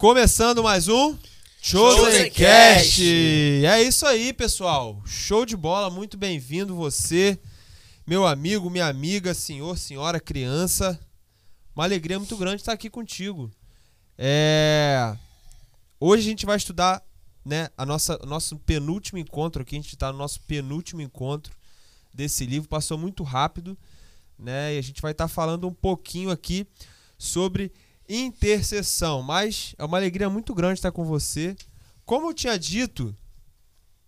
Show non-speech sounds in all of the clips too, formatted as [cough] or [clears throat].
Começando mais um Chosen Cast. É isso aí, pessoal. Show de bola, muito bem-vindo você, meu amigo, minha amiga, senhor, senhora, criança. Uma alegria muito grande estar aqui contigo. É... Hoje a gente vai estudar né, a nossa, nosso penúltimo encontro aqui. A gente está no nosso penúltimo encontro desse livro. Passou muito rápido, né? E a gente vai estar falando um pouquinho aqui sobre intercessão. Mas é uma alegria muito grande estar com você. Como eu tinha dito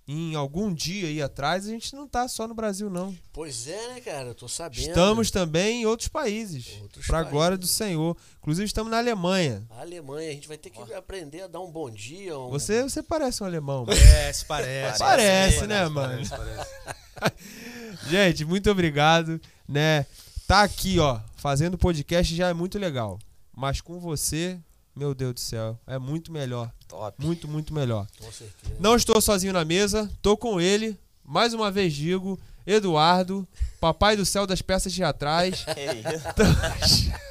em algum dia aí atrás, a gente não está só no Brasil, não. Pois é, né, cara? Eu tô sabendo. Estamos também em outros países. Outros Para a países. glória do Senhor. Inclusive, estamos na Alemanha. A Alemanha, a gente vai ter que aprender a dar um bom dia. Um... Você, você parece um alemão. mano. Parece, parece. Parece, né, mano? [laughs] Gente, muito obrigado, né? Tá aqui, ó, fazendo podcast já é muito legal. Mas com você, meu Deus do céu, é muito melhor. Top. Muito, muito melhor. Com certeza. Não estou sozinho na mesa, tô com ele. Mais uma vez digo, Eduardo, papai do céu das peças teatrais. Que [laughs] isso? [laughs]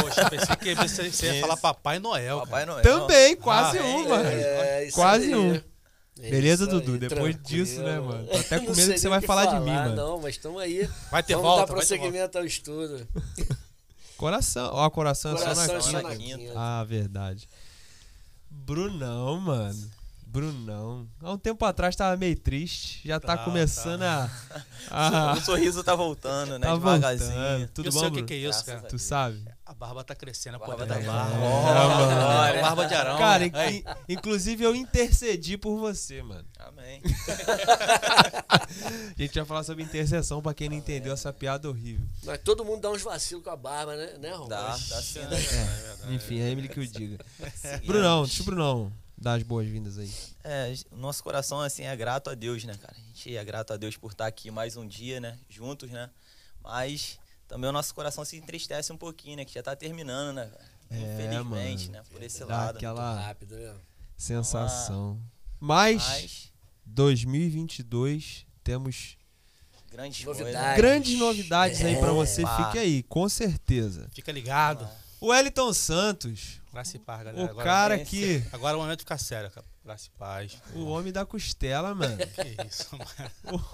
Poxa, pensei que você você ia falar Papai Noel. Papai Noel. Também, quase Ah, um, mano. É, isso Quase um. É Beleza, isso aí, Dudu? Depois tranquilo. disso, né, mano? Tô até com [laughs] medo que você vai que falar de mim, mano. Não, mas estamos aí. Vai ter Vamos volta, dar vai ter volta. prosseguimento ao estudo. Coração, ó, coração, é só Coração na é só na quinta. quinta. Ah, verdade. Brunão, mano. Brunão. Há um tempo atrás tava meio triste. Já tá, Tá, começando a. [laughs] a O sorriso tá voltando, né? tá Devagarzinho. voltando. Tudo eu bom, sei o que, que é isso, Graças cara. Tu sabe? A barba tá crescendo, a Barba tá da barba. É. Glória. Barba de Arão. Cara, Aí. in- inclusive eu intercedi por você, mano. Amém. [laughs] A gente vai falar sobre intercessão pra quem não entendeu essa piada horrível. Mas todo mundo dá uns vacilos com a barba, né, né? Dá, dá sim, né? Enfim, é Emily que eu diga. Brunão, deixa o Brunão dar as boas-vindas aí. É, o nosso coração, assim, é grato a Deus, né, cara? A gente é grato a Deus por estar aqui mais um dia, né? Juntos, né? Mas também o nosso coração se entristece um pouquinho, né? Que já tá terminando, né? cara? Infelizmente, mano. né? Por esse Dá lado. aquela Rápido, né? sensação. Mas, Mas, 2022, temos grandes Novidades. grandes novidades aí pra você. Opa. Fique aí, com certeza. Fica ligado. O Wellington Santos, Graça e paz, galera. o Agora, cara que. agora é o momento de ficar sério, cara. Graça e paz. O homem da costela, mano. [laughs] Que isso, mano.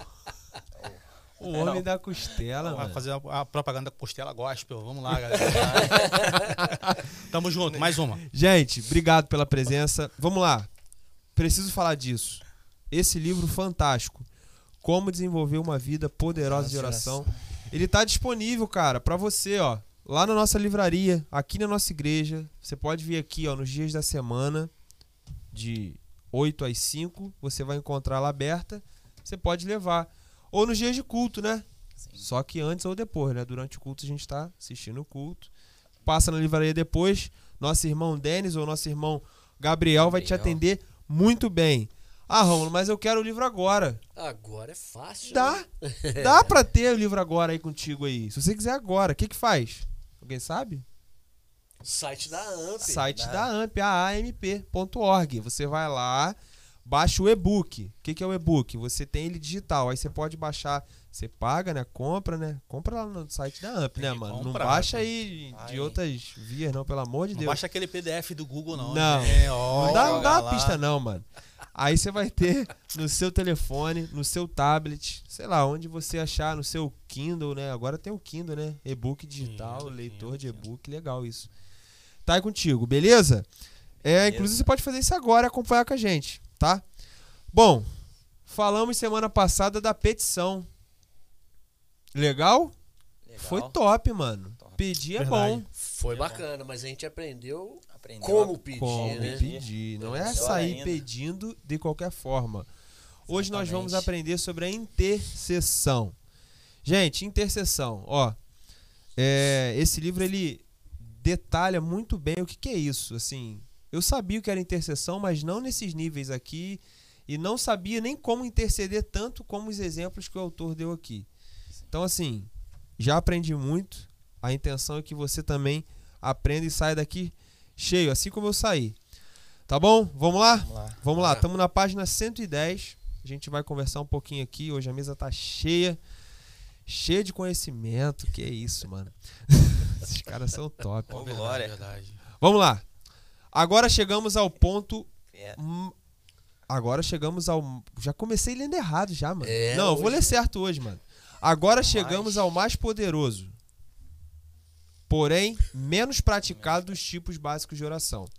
O homem da costela, Vai mano. fazer a, a propaganda costela gospel. Vamos lá, galera. [laughs] Tamo junto, mais uma. Gente, obrigado pela presença. Vamos lá. Preciso falar disso. Esse livro fantástico. Como desenvolver uma vida poderosa de oração. Ele tá disponível, cara, pra você, ó. Lá na nossa livraria, aqui na nossa igreja. Você pode vir aqui, ó, nos dias da semana, de 8 às 5. Você vai encontrar ela aberta. Você pode levar. Ou nos dias de culto, né? Sim. Só que antes ou depois, né? Durante o culto a gente tá assistindo o culto. Passa na livraria depois. Nosso irmão Denis ou nosso irmão Gabriel, vai te Gabriel. atender muito bem. Ah, Romulo, mas eu quero o livro agora. Agora é fácil. Dá. né? [laughs] Dá pra ter o livro agora aí contigo aí. Se você quiser agora, o que que faz? Alguém sabe? Site da AMP. Site dá. da AMP, aamp.org. Você vai lá, baixa o e-book. O que, que é o e-book? Você tem ele digital. Aí você pode baixar. Você paga, né? Compra, né? Compra lá no site da AMP, Tem né, mano? Não comprar, baixa pô. aí de Vai. outras vias, não, pelo amor de Não Deus. baixa aquele PDF do Google, não. Não. né? Ó, Não dá, não dá lá. pista, não, mano. Aí você vai ter no seu telefone, no seu tablet, sei lá, onde você achar, no seu Kindle, né? Agora tem o Kindle, né? E-book digital, Kindle, leitor de Kindle, e-book, legal isso. Tá aí contigo, beleza? É, inclusive você pode fazer isso agora e acompanhar com a gente, tá? Bom, falamos semana passada da petição. Legal? Legal. Foi top, mano. Pedir é Verdade. bom. Foi bacana, mas a gente aprendeu Aprendeu como a- pedir, Como né? pedir. Não é sair ainda. pedindo de qualquer forma. Hoje nós vamos Exatamente. aprender sobre a intercessão. Gente, intercessão, ó. é, esse livro ele detalha muito bem o que, que é isso. Assim, eu sabia o que era intercessão, mas não nesses níveis aqui e não sabia nem como interceder tanto como os exemplos que o autor deu aqui. Então, assim, já aprendi muito. A intenção é que você também aprenda e saia daqui cheio, assim como eu saí. Tá bom? Vamos lá? Vamos lá. Vamos lá, Bora. estamos na página 110. A gente vai conversar um pouquinho aqui. Hoje a mesa tá cheia. Cheia de conhecimento. Que isso, mano. [laughs] Esses caras são top. Ô, Verdade, glória. verdade. Vamos lá. Agora chegamos ao ponto. É. Agora chegamos ao. Já comecei lendo errado já, mano. É, Não, eu vou ler certo hoje, mano. Agora chegamos ao mais poderoso. Porém, menos praticado dos tipos básicos de oração.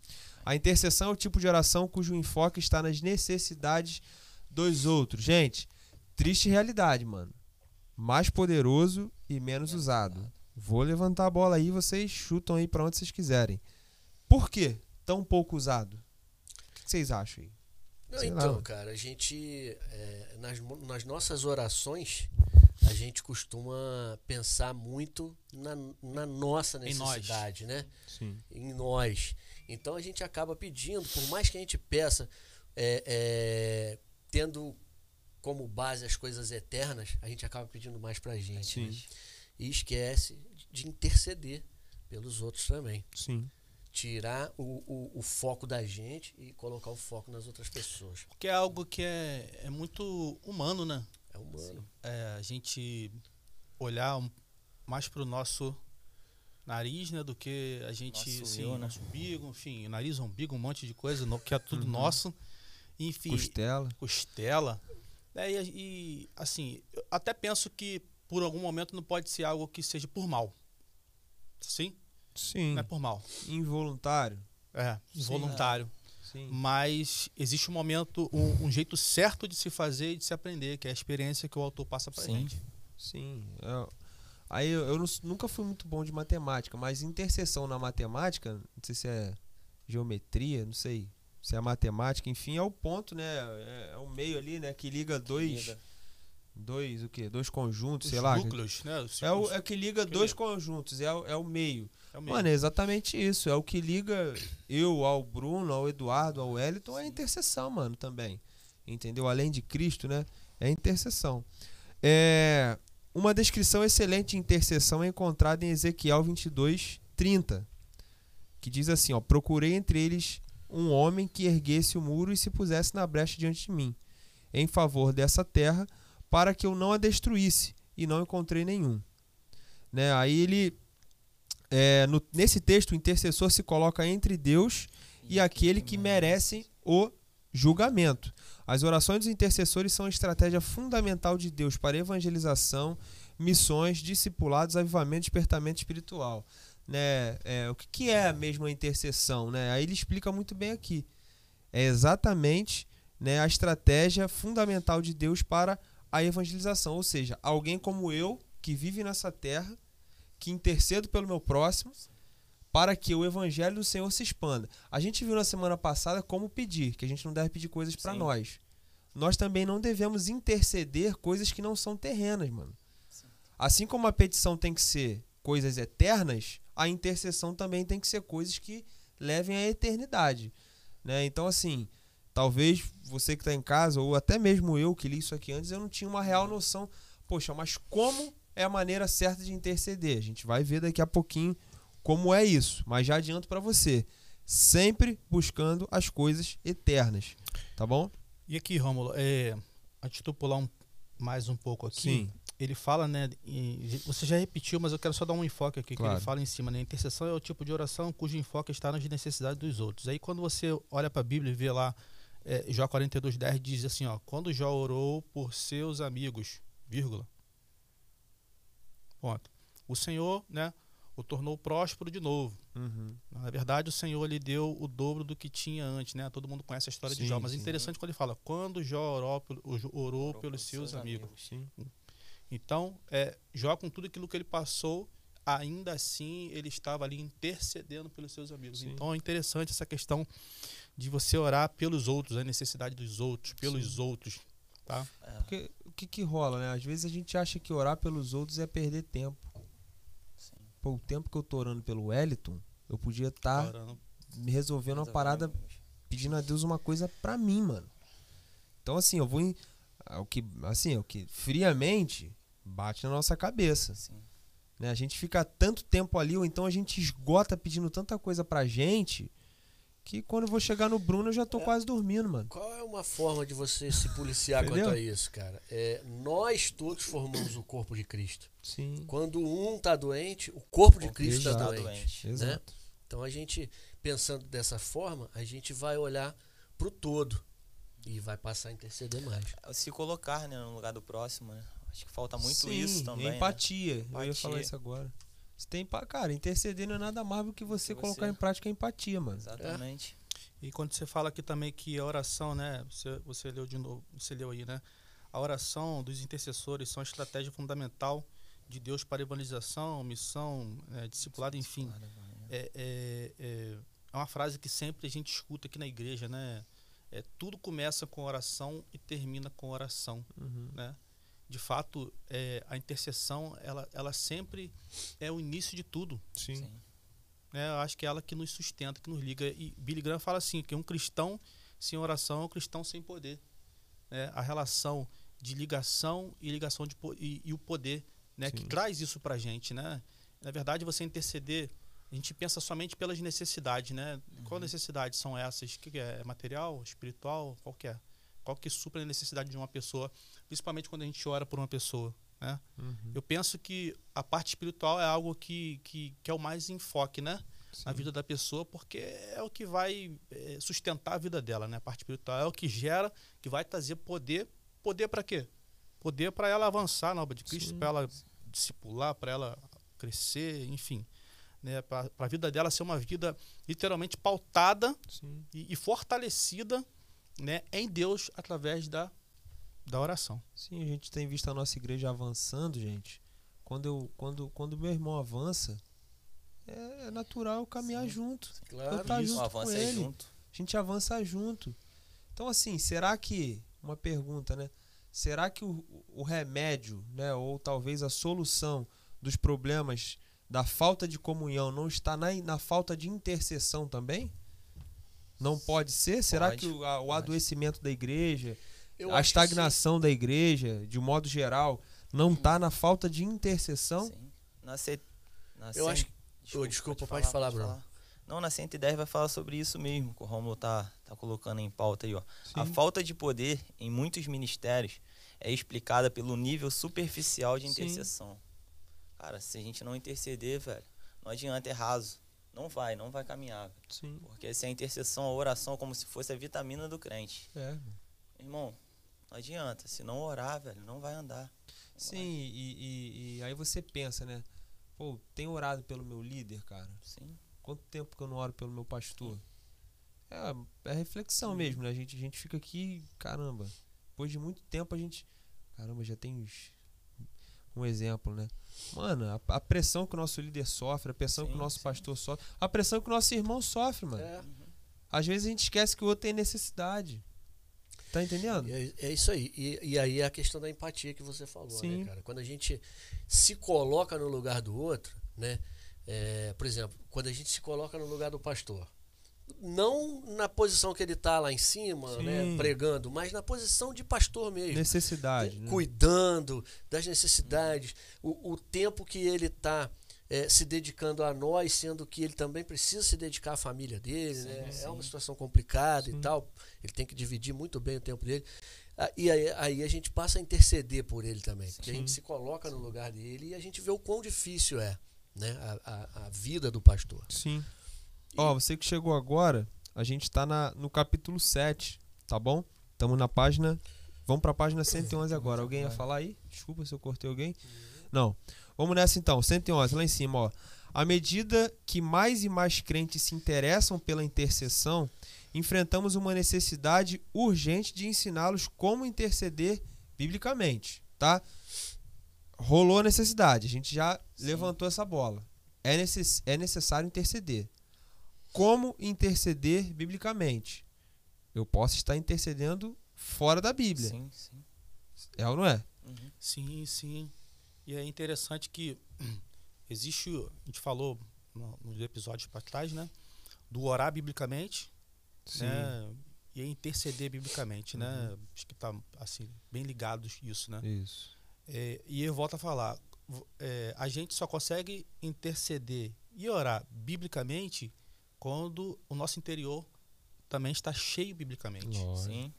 A intercessão é o tipo de oração cujo enfoque está nas necessidades dos outros. Gente, triste realidade, mano. Mais poderoso e menos usado. Vou levantar a bola aí, vocês chutam aí pra onde vocês quiserem. Por quê tão pouco usado? O que vocês acham aí? Não, lá, então, mano. cara, a gente. é, nas, nas nossas orações, a gente costuma pensar muito na, na nossa necessidade, né? Sim. Em nós. Então a gente acaba pedindo, por mais que a gente peça, é, é, tendo como base as coisas eternas, a gente acaba pedindo mais pra gente. Sim. né? E esquece de interceder pelos outros também. Sim. Tirar o, o, o foco da gente e colocar o foco nas outras pessoas. Porque é algo que é, é muito humano, né? É humano. É, a gente olhar mais pro nosso nariz, né? Do que a gente, Nosso assim, eu, né? nosso umbigo, enfim, nariz, umbigo, um monte de coisa, que é tudo nosso. Enfim, Costela. costela. né, e, e, assim, eu até penso que por algum momento não pode ser algo que seja por mal. Sim? Sim. Não é por mal. Involuntário. É, involuntário. Sim. Mas existe um momento, um, um jeito certo de se fazer e de se aprender, que é a experiência que o autor passa pra Sim. gente. Sim. Eu- aí eu, eu não- nunca fui muito bom de matemática, mas interseção na matemática, não sei se é geometria, não sei se é matemática, enfim, é o ponto, né? É, é o meio ali, né? Que liga dois. Liga. Dois, o quê? Dois conjuntos, Os sei lá. núcleos, né? Os É o, é que liga que dois liga. conjuntos, é o, é o meio. É o meio. Mano, é exatamente isso. É o que liga eu ao Bruno, ao Eduardo, ao Wellington, é a intercessão, mano, também. Entendeu? Além de Cristo, né? É a intercessão. É, uma descrição excelente de intercessão é encontrada em Ezequiel 22, 30, que diz assim, ó, procurei entre eles um homem que erguesse o muro e se pusesse na brecha diante de mim, em favor dessa terra, para que eu não a destruísse, e não encontrei nenhum. Né? Aí ele é, no- nesse texto, o intercessor se coloca entre Deus e aquele que merece o julgamento. As orações dos intercessores são a estratégia fundamental de Deus para evangelização, missões, discipulados, avivamento, despertamento espiritual. Né? É, o que, que é mesmo a intercessão? Né? Aí ele explica muito bem aqui. É exatamente né, a estratégia fundamental de Deus para a evangelização. Ou seja, alguém como eu, que vive nessa terra, que intercedo pelo meu próximo, para que o evangelho do Senhor se expanda. A gente viu na semana passada como pedir, que a gente não deve pedir coisas para Sim. nós. Nós também não devemos interceder coisas que não são terrenas, mano. Assim como a petição tem que ser coisas eternas, a intercessão também tem que ser coisas que levem à eternidade, né? Então assim, talvez você que está em casa ou até mesmo eu que li isso aqui antes, eu não tinha uma real noção. Poxa, mas como é a maneira certa de interceder? A gente vai ver daqui a pouquinho como é isso, mas já adianto para você, sempre buscando as coisas eternas, tá bom? E aqui, Rômulo, é, antes de tu pular um- mais um pouco aqui, Sim. ele fala, né? em- você já repetiu, mas eu quero só dar um enfoque aqui, que Claro. ele fala em cima, né? Intercessão é o tipo de oração cujo enfoque está nas necessidades dos outros. Aí quando você olha para a Bíblia e vê lá, é, Jó 42,10 diz assim, ó, quando Jó orou por seus amigos, vírgula. Ponto. O Senhor, né, o tornou próspero de novo. Uhum. Na verdade, o Senhor lhe deu o dobro do que tinha antes, né? Todo mundo conhece a história Sim, de Jó, mas é sim. interessante quando ele fala: quando Jó orou, orou, orou pelos seus amigos. Sim. Então, é, Jó, com tudo aquilo que ele passou, ainda assim ele estava ali intercedendo pelos seus amigos. Sim. Então, é interessante essa questão de você orar pelos outros, a necessidade dos outros, pelos outros, tá? É, Porque o que que rola, né? Às vezes a gente acha que orar pelos outros é perder tempo. sim. Pô, o tempo que eu tô orando pelo Wellington, eu podia estar Orando. me resolvendo uma parada, pedindo a Deus uma coisa pra mim, mano. Então assim, eu vou em, é o que assim, é o que friamente bate na nossa cabeça, Sim. né? A gente fica tanto tempo ali ou então a gente esgota pedindo tanta coisa pra gente que quando eu vou chegar no Bruno eu já tô É. quase dormindo, mano. Qual é uma forma de você se policiar quanto a isso, cara? É, nós todos formamos o corpo de Cristo. Sim. Quando um tá doente, o corpo de Cristo Cristo tá tá doente. doente. né? Exato. Então a gente, pensando dessa forma, a gente vai olhar para o todo e vai passar a interceder mais. Se colocar né, no lugar do próximo, né? Acho que falta muito Sim, isso também. né? Empatia. Eu ia Empatia. falar isso agora. Você tem, pa- cara, interceder não é nada mais do que você Que colocar você- em prática a empatia, mano. Exatamente. E quando você fala aqui também que a oração, né? Você, você leu de novo, você leu aí, né? A oração dos intercessores são a estratégia fundamental de Deus para a evangelização, missão, é, discipulado, enfim. É, é, é, é uma frase que sempre a gente escuta aqui na igreja, né? É, tudo começa com oração e termina com oração, Uhum. né? De fato, é, a intercessão, ela, ela sempre é o início de tudo Sim. Sim. né? Eu acho que é ela que nos sustenta, que nos liga. E Billy Graham fala assim, que um cristão sem oração é um cristão sem poder. Né? A relação de ligação e ligação de e, e o poder, né? Que Sim. traz isso pra gente, né? Na verdade, você interceder, a gente pensa somente pelas necessidades, né? Qual necessidades são essas? O que que é? É material, espiritual? Qual que é? Qual que supra a necessidade de uma pessoa? Principalmente quando a gente ora por uma pessoa, né? Uhum. Eu penso que a parte espiritual é algo que, que, que é o mais enfoque, né? Na vida da pessoa, porque é o que vai eh, sustentar a vida dela, né? A parte espiritual é o que gera, que vai trazer poder. Poder para quê? Poder para ela avançar na obra de Cristo, para ela discipular, para ela crescer, enfim. Né? Para a vida dela ser uma vida literalmente pautada e, e fortalecida né? em Deus através da, da oração. Sim, a gente tem visto a nossa igreja avançando, gente. Quando eu, quando, quando meu irmão avança, é, é natural caminhar junto. Claro. Eu tá junto com é ele. junto. A gente avança junto. Então, assim, será que. Uma pergunta, né? Será que o, o remédio, né? Ou talvez a solução dos problemas da falta de comunhão não está na, na falta de intercessão também? Não pode ser? Será Pode, que o, a- o pode. adoecimento da igreja, Eu a sim. estagnação da igreja, de modo geral, não está na falta de intercessão? Sim. Na C... na Eu acho que- Ô, desculpa, pode falar, Bruno. Não, na 110 vai falar sobre isso mesmo, que o Romulo tá, tá colocando em pauta aí, ó. A Sim. falta de poder em muitos ministérios é explicada pelo nível superficial de Sim. intercessão. Cara, se a gente não interceder, velho, não adianta, é raso. Não vai, não vai caminhar. Sim. Porque se a intercessão, a oração, é como se fosse a vitamina do crente. É. Irmão, não adianta. Se não orar, velho, não vai andar. Não Sim, vai. e, e- e aí você pensa, né? Pô, tenho orado pelo meu líder, cara. Sim. Quanto tempo que eu não oro pelo meu pastor? É, é reflexão mesmo, né? A gente, a gente fica aqui, caramba. Depois de muito tempo a gente. Caramba, já tem uns- um exemplo, né? Mano, a, a pressão que o nosso líder sofre, a pressão que o Sim, nosso sim. pastor sofre, a pressão que o nosso irmão sofre, mano. É, Às vezes a gente esquece que o outro tem necessidade. Tá entendendo? é, é isso aí. E, e aí é a questão da empatia que você falou, Sim. né, cara? Quando a gente se coloca no lugar do outro, né? É, por exemplo, quando a gente se coloca no lugar do pastor. Não na posição que ele tá lá em cima, Sim. né, pregando, mas na posição de pastor mesmo. Necessidade, né, cuidando das necessidades, o, o tempo que ele está se dedicando a nós, sendo que ele também precisa se dedicar à família dele, Sim, né? sim. é uma situação complicada Sim. e tal, ele tem que dividir muito bem o tempo dele. Ah, E aí, aí a gente passa a interceder por ele também, porque a gente se coloca no lugar dele e a gente vê o quão difícil é né? a, a, a vida do pastor. Sim. Ó, você que chegou agora, a gente tá na, no capítulo 7, tá bom? Estamos na página. Vamos pra página 111 agora. Alguém ia falar aí? Desculpa se eu cortei alguém. Não. Vamos nessa então. 111, lá em cima, ó. À medida que mais e mais crentes se interessam pela intercessão, enfrentamos uma necessidade urgente de ensiná-los como interceder biblicamente, tá? Rolou a necessidade, a gente já Sim. levantou essa bola. É, necess é necessário interceder. Como interceder biblicamente? Eu posso estar intercedendo fora da Bíblia. Sim, sim. É ou não é? Uhum. Sim, sim. E é interessante que [clears throat] existe, a gente falou no- nos episódios para trás, né? Do orar biblicamente, né? E interceder biblicamente, né? Acho que tá assim bem ligados isso, né? Isso. É, e eu volto a falar, é, a gente só consegue interceder e orar biblicamente quando o nosso interior também está cheio biblicamente. Lógico. Sim.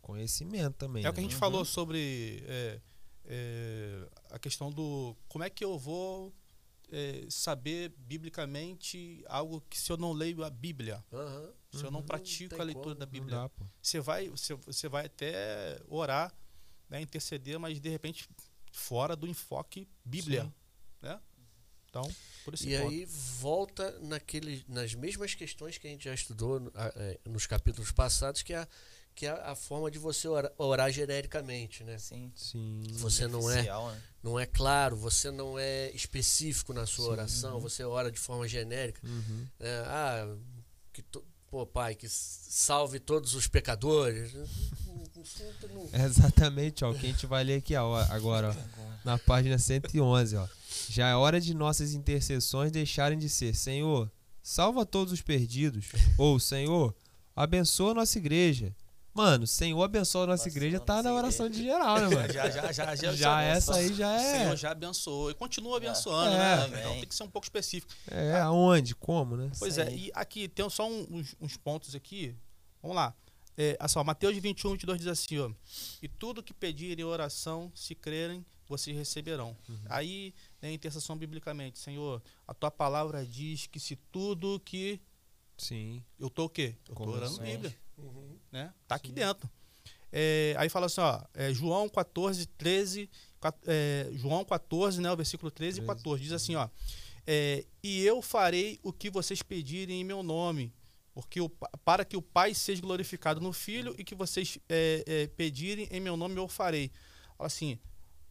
Conhecimento também. É o que a né? gente Uhum. falou sobre é, é, a questão do como é que eu vou é, saber biblicamente algo que se eu não leio a Bíblia, Aham. se eu não Não pratico tem a leitura como, da Não Bíblia, dá, você vai, você, você vai até orar, né, interceder, mas de repente fora do enfoque Bíblia, Sim. né? Então, por esse E ponto. aí volta naquele, nas mesmas questões que a gente já estudou é, nos capítulos passados, que é, a, que é a forma de você orar, orar genericamente, né? Sim. Sim. Você não é, né? não é claro, você não é específico na sua Sim, oração, você ora de forma genérica. Uhum. né? ah, que to- pô, pai, que salve todos os pecadores. É [laughs] exatamente, ó, o que a gente vai ler aqui ó, agora, ó, na página 111, ó. Já é hora de nossas intercessões deixarem de ser, Senhor, salva todos os perdidos, [laughs] ou Senhor, abençoa a nossa igreja. Mano, Senhor abençoa a nossa igreja tá na oração igreja. de geral, né, mano? [laughs] Já, já, já, já, Já essa aí já é. Senhor já abençoou e continua abençoando, É. né? Então tem que ser um pouco específico. É, aonde? Como, né? Pois é, aí. e aqui tem só uns, uns pontos aqui. Vamos lá. É, olha só, Mateus 21, 22 diz assim, ó. E tudo que pedirem em oração, se crerem, vocês receberão. Aí, né, intercessão biblicamente. Senhor, a tua palavra diz que se tudo que... Sim. Eu tô o quê? Eu tô orando Conversões. Bíblia, Uhum. né? Tá aqui dentro. É, aí fala assim, ó. é, João 14, 13... quat- é, João 14, né? O versículo 13 e 13. 14. Diz assim, ó. É, e eu farei o que vocês pedirem em meu nome, porque o, pa- para que o Pai seja glorificado no Filho e que vocês é, é, pedirem em meu nome eu farei. Fala assim,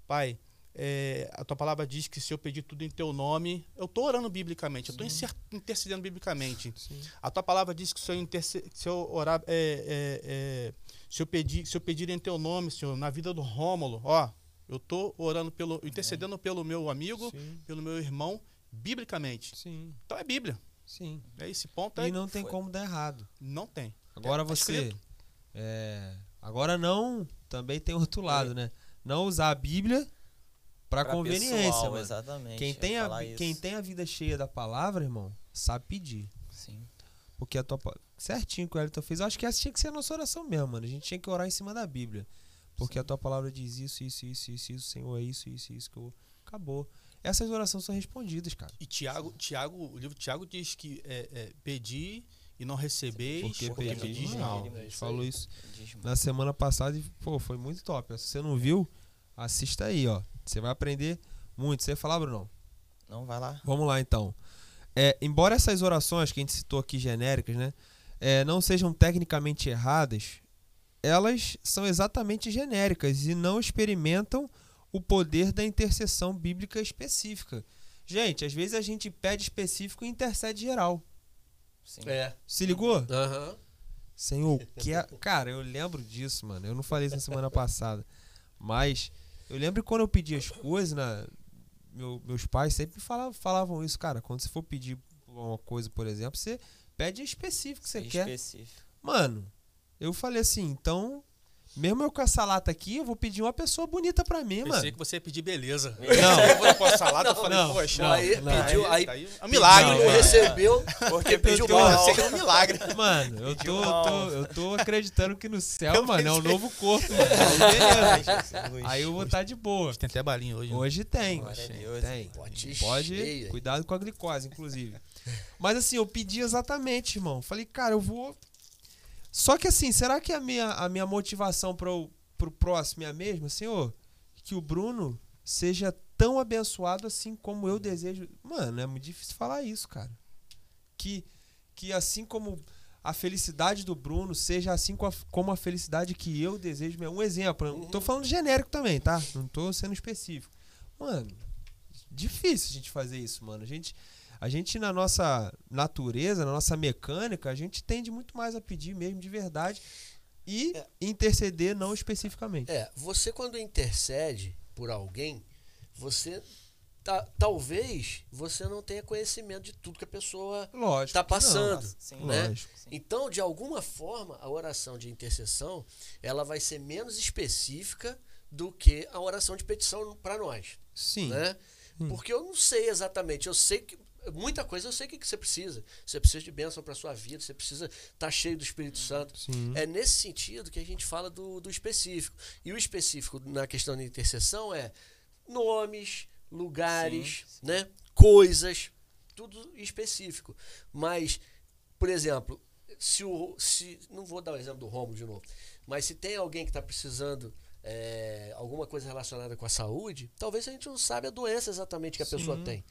Pai, é, a tua palavra diz que se eu pedir tudo em teu nome, eu estou orando biblicamente, eu estou intercedendo biblicamente. Sim. A tua palavra diz que se eu, interce- se eu orar, é, é, é, se, eu pedir, se eu pedir em teu nome, Senhor, na vida do Rômulo, ó, eu estou orando pelo, intercedendo pelo meu amigo, Sim. pelo meu irmão, biblicamente. Sim. Então é Bíblia. Sim. É esse ponto é, E não tem foi. como dar errado. não tem. Agora tá você. é, agora não. Também tem outro lado, né? Não usar a Bíblia para Pra conveniência. pessoal, mano. Exatamente. Quem tem, a, vi- quem isso. tem a vida cheia da palavra, irmão, sabe pedir. Sim. Porque a tua. Certinho que o Elton fez. Eu acho que essa tinha que ser a nossa oração mesmo, mano. A gente tinha que orar em cima da Bíblia. Porque a tua palavra diz isso, isso, isso, isso, isso, Senhor, é isso, isso, isso que eu. Acabou. Essas orações são respondidas, cara. E Tiago, Tiago, o livro Tiago diz que é, é, pedir e não recebeis, Porque porque pedir pedis mal. A É gente isso falou isso na semana passada e, pô, foi muito top. Se você não viu, assista aí, ó. Você vai aprender muito. Você ia falar, Bruno? Não, vai lá. Vamos lá, então. É, embora essas orações que a gente citou aqui genéricas, né, é, não sejam tecnicamente erradas, elas são exatamente genéricas e não experimentam o poder da intercessão bíblica específica. Gente, às vezes a gente pede específico e intercede geral. Sim. É. Se ligou? Aham. Senhor, que a... cara, eu lembro disso, mano. Eu não falei isso na semana [laughs] passada, mas eu lembro quando eu pedi as coisas, na... meu- meus pais sempre falavam, falavam isso, cara. Quando você for pedir uma coisa, por exemplo, você pede específico que você É quer. específico. Mano, eu falei assim, então, mesmo eu com essa lata aqui, eu vou pedir uma pessoa bonita pra mim, Pensei mano. que você ia pedir beleza. Não. Eu salada, eu falei, não, poxa. não, aí não. pediu, aí, tá aí, é um milagre. Não, recebeu, porque pediu tô- mal. É um milagre. Mano, eu tô, eu tô, eu tô acreditando que no céu, Eu mano, é um pensei. novo corpo, mano. [laughs] Aí, beleza. Jesus. Aí eu vou estar de boa. Tem até balinha hoje. né? Hoje tem. Deus. Tem. Pode. cheia. Cuidado com a glicose, inclusive. Mas assim, eu pedi exatamente, irmão. Falei, cara, eu vou. Só que assim, será que a minha, a minha motivação pro, pro próximo é a mesma, senhor? Que o Bruno seja tão abençoado assim como eu desejo. Mano, é muito difícil falar isso, cara. Que, que assim como a felicidade do Bruno seja assim co- como a felicidade que eu desejo. Um exemplo, eu tô falando genérico também, tá? Não tô sendo específico. Mano, difícil a gente fazer isso, mano. A gente, a gente na nossa natureza, na nossa mecânica, a gente tende muito mais a pedir mesmo de verdade e É. interceder não especificamente. É, você quando intercede por alguém, você ta- talvez você não tenha conhecimento de tudo que a pessoa está não. passando. Sim, né? Lógico. Então, de alguma forma, a oração de intercessão ela vai ser menos específica do que a oração de petição para nós, Sim. né? Hum. Porque eu não sei exatamente, eu sei que muita coisa eu sei o que que você precisa. Você precisa de bênção para sua vida, você precisa estar cheio do Espírito Santo. Sim. É nesse sentido que a gente fala do, do específico. E o específico na questão da intercessão é nomes, lugares, Sim, sim. né? coisas, tudo específico. Mas, por exemplo, se o. Se, não vou dar o exemplo do Romulo de novo, mas se tem alguém que está precisando é, alguma coisa relacionada com a saúde, talvez a gente não saiba a doença exatamente que a pessoa Sim. tem.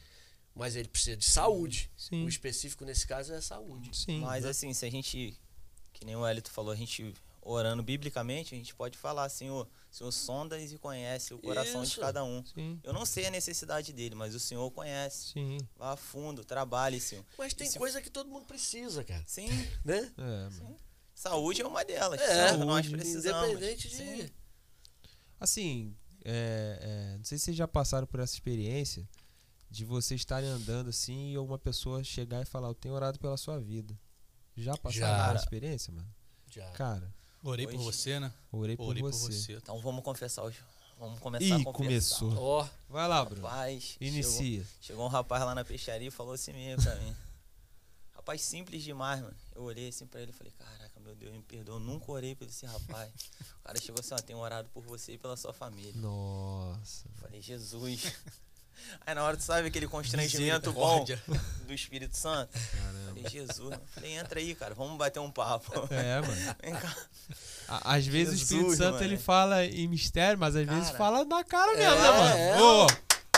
Mas ele precisa de saúde. Sim. O específico nesse caso é saúde. Sim. Mas assim, se a gente, que nem o Elito falou, a gente orando biblicamente, a gente pode falar, Senhor, o Senhor sondas e conhece o coração Isso. de cada um. Sim. Eu não sei a necessidade dele, mas o Senhor conhece. Sim. Vá a fundo, trabalhe, Senhor. Mas tem se- coisa que todo mundo precisa, cara. Sim, [laughs] Né? É, mano. saúde é uma delas. É, Saúde, nós saúde, precisamos. Independente de. Sim. Assim, é, é, não sei se vocês já passaram por essa experiência de vocês estarem andando assim e uma pessoa chegar e falar, eu tenho orado pela sua vida. Já passaram essa experiência, mano? Já. Cara, Orei por você, né? orei por Orei por você. você. Então vamos confessar hoje. Vamos começar Ih, a confessar. começou. Ó, Vai lá, Bruno. Rapaz, chegou, Inicia. chegou um rapaz lá na peixaria e falou assim mesmo pra mim. [laughs] Rapaz simples demais, mano. Eu olhei assim pra ele e falei, caraca, meu Deus, me perdoa, eu nunca orei por esse rapaz. O cara chegou assim, ó, tenho orado por você e pela sua família. Nossa. Eu falei, Jesus. [laughs] Aí na hora tu sabe aquele constrangimento bom do Espírito Santo. Caramba. Falei, Jesus. Eu falei, entra aí, cara, vamos bater um papo. É, mano. Vem cá. Às vezes o Jesus, Espírito Santo mano. ele fala em mistério, mas às vezes Cara. fala na cara mesmo, É, né, mano? é. Ô,